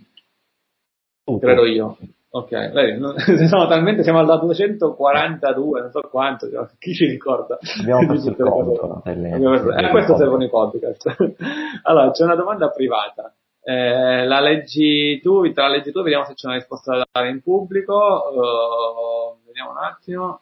credo io. Ok, vedi, non, (laughs) siamo talmente, siamo al 242, non so quanto, cioè, (laughs) chi ci ricorda? Abbiamo perso il conto. Eh, questo servono i podcast. (laughs) allora, c'è una domanda privata. Eh, la leggi tu, te la leggi tu, vediamo se c'è una risposta da dare in pubblico. Uh, vediamo un attimo.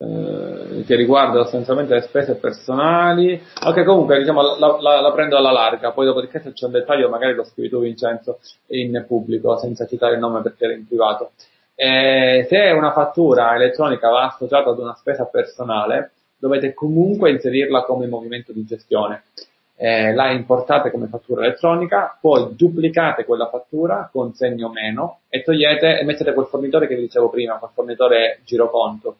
Eh, che riguarda sostanzialmente le spese personali. Ok, comunque diciamo la, la, la, prendo alla larga, poi dopodiché se c'è un dettaglio magari lo scrivi tu Vincenzo in pubblico senza citare il nome perché era in privato. Eh, se una fattura elettronica va associata ad una spesa personale, dovete comunque inserirla come movimento di gestione. Eh, la importate come fattura elettronica, poi duplicate quella fattura con segno meno e togliete e mettete quel fornitore che vi dicevo prima, quel fornitore giroconto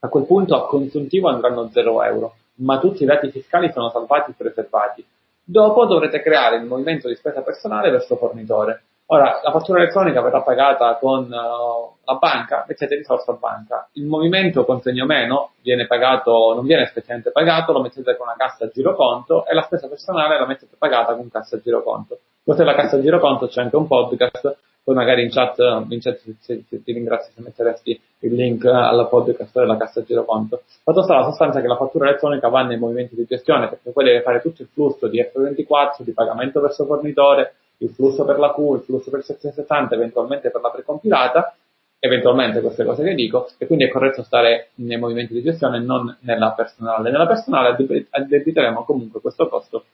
a quel punto a consuntivo andranno 0 euro, ma tutti i dati fiscali sono salvati e preservati. Dopo dovrete creare il movimento di spesa personale verso fornitore. Ora, la fattura elettronica verrà pagata con uh, la banca, mettete risorse a banca. Il movimento con segno meno viene pagato, non viene effettivamente pagato, lo mettete con una cassa a giroconto e la spesa personale la mettete pagata con cassa a giroconto. È la cassa a giroconto, c'è anche un podcast poi magari in chat, Vincenzo, se, se, ti ringrazio se metteresti il link alla podcast della cassa giroconto. Fatto sta la sostanza che la fattura elettronica va nei movimenti di gestione perché poi deve fare tutto il flusso di F24, di pagamento verso fornitore, il flusso per la Q, il flusso per il 760, eventualmente per la precompilata, eventualmente queste cose che dico, e quindi è corretto stare nei movimenti di gestione e non nella personale. Nella personale addebiteremo comunque questo costo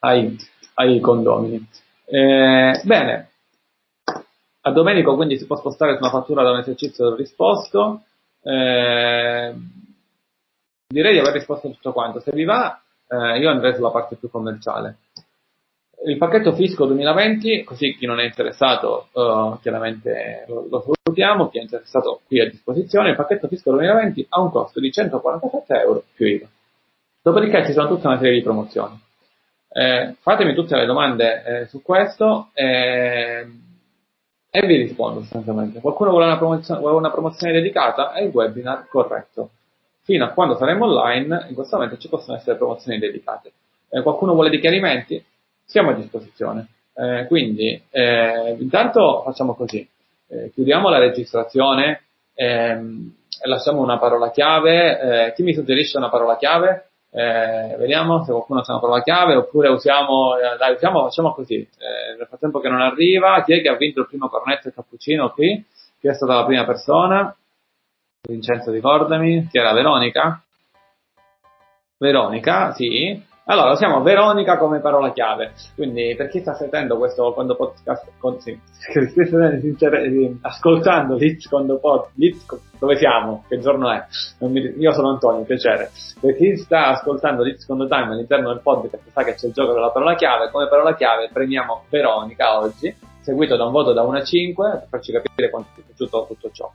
ai, ai condomini. Eh, bene, a Domenico quindi si può spostare su una fattura da un esercizio risposto. Eh, direi di aver risposto a tutto quanto. Se vi va, eh, io andrei sulla parte più commerciale. Il pacchetto fisco 2020, così chi non è interessato uh, chiaramente lo, lo salutiamo, chi è interessato qui a disposizione, il pacchetto fisco 2020 ha un costo di 147 euro più IVA. Dopodiché ci sono tutta una serie di promozioni. Eh, fatemi tutte le domande eh, su questo. E vi rispondo sostanzialmente. Qualcuno vuole una vuole una promozione dedicata? È il webinar corretto. Fino a quando saremo online, in questo momento ci possono essere promozioni dedicate. Eh, qualcuno vuole dei chiarimenti? Siamo a disposizione. Eh, quindi, eh, intanto facciamo così. Eh, chiudiamo la registrazione ehm, lasciamo una parola chiave. Eh, chi mi suggerisce una parola chiave? Eh, vediamo se qualcuno sa una parola chiave oppure usiamo, eh, dai, usiamo, facciamo così, eh, nel frattempo che non arriva, chi è che ha vinto il primo cornetto e cappuccino qui? Chi è stata la prima persona? Vincenzo ricordami, chi era Veronica? Veronica, sì, allora, usiamo Veronica come parola chiave. Quindi, per chi sta sentendo questo quando podcast, con, sì, ascoltando l'Itz quando pod, l'Itz, dove siamo? Che giorno è? Mi, io sono Antonio, piacere. Per chi sta ascoltando l'Itz Condo Time all'interno del podcast sa che c'è il gioco della parola chiave, come parola chiave premiamo Veronica oggi, seguito da un voto da 1 a 5, per farci capire quanto è piaciuto tutto ciò.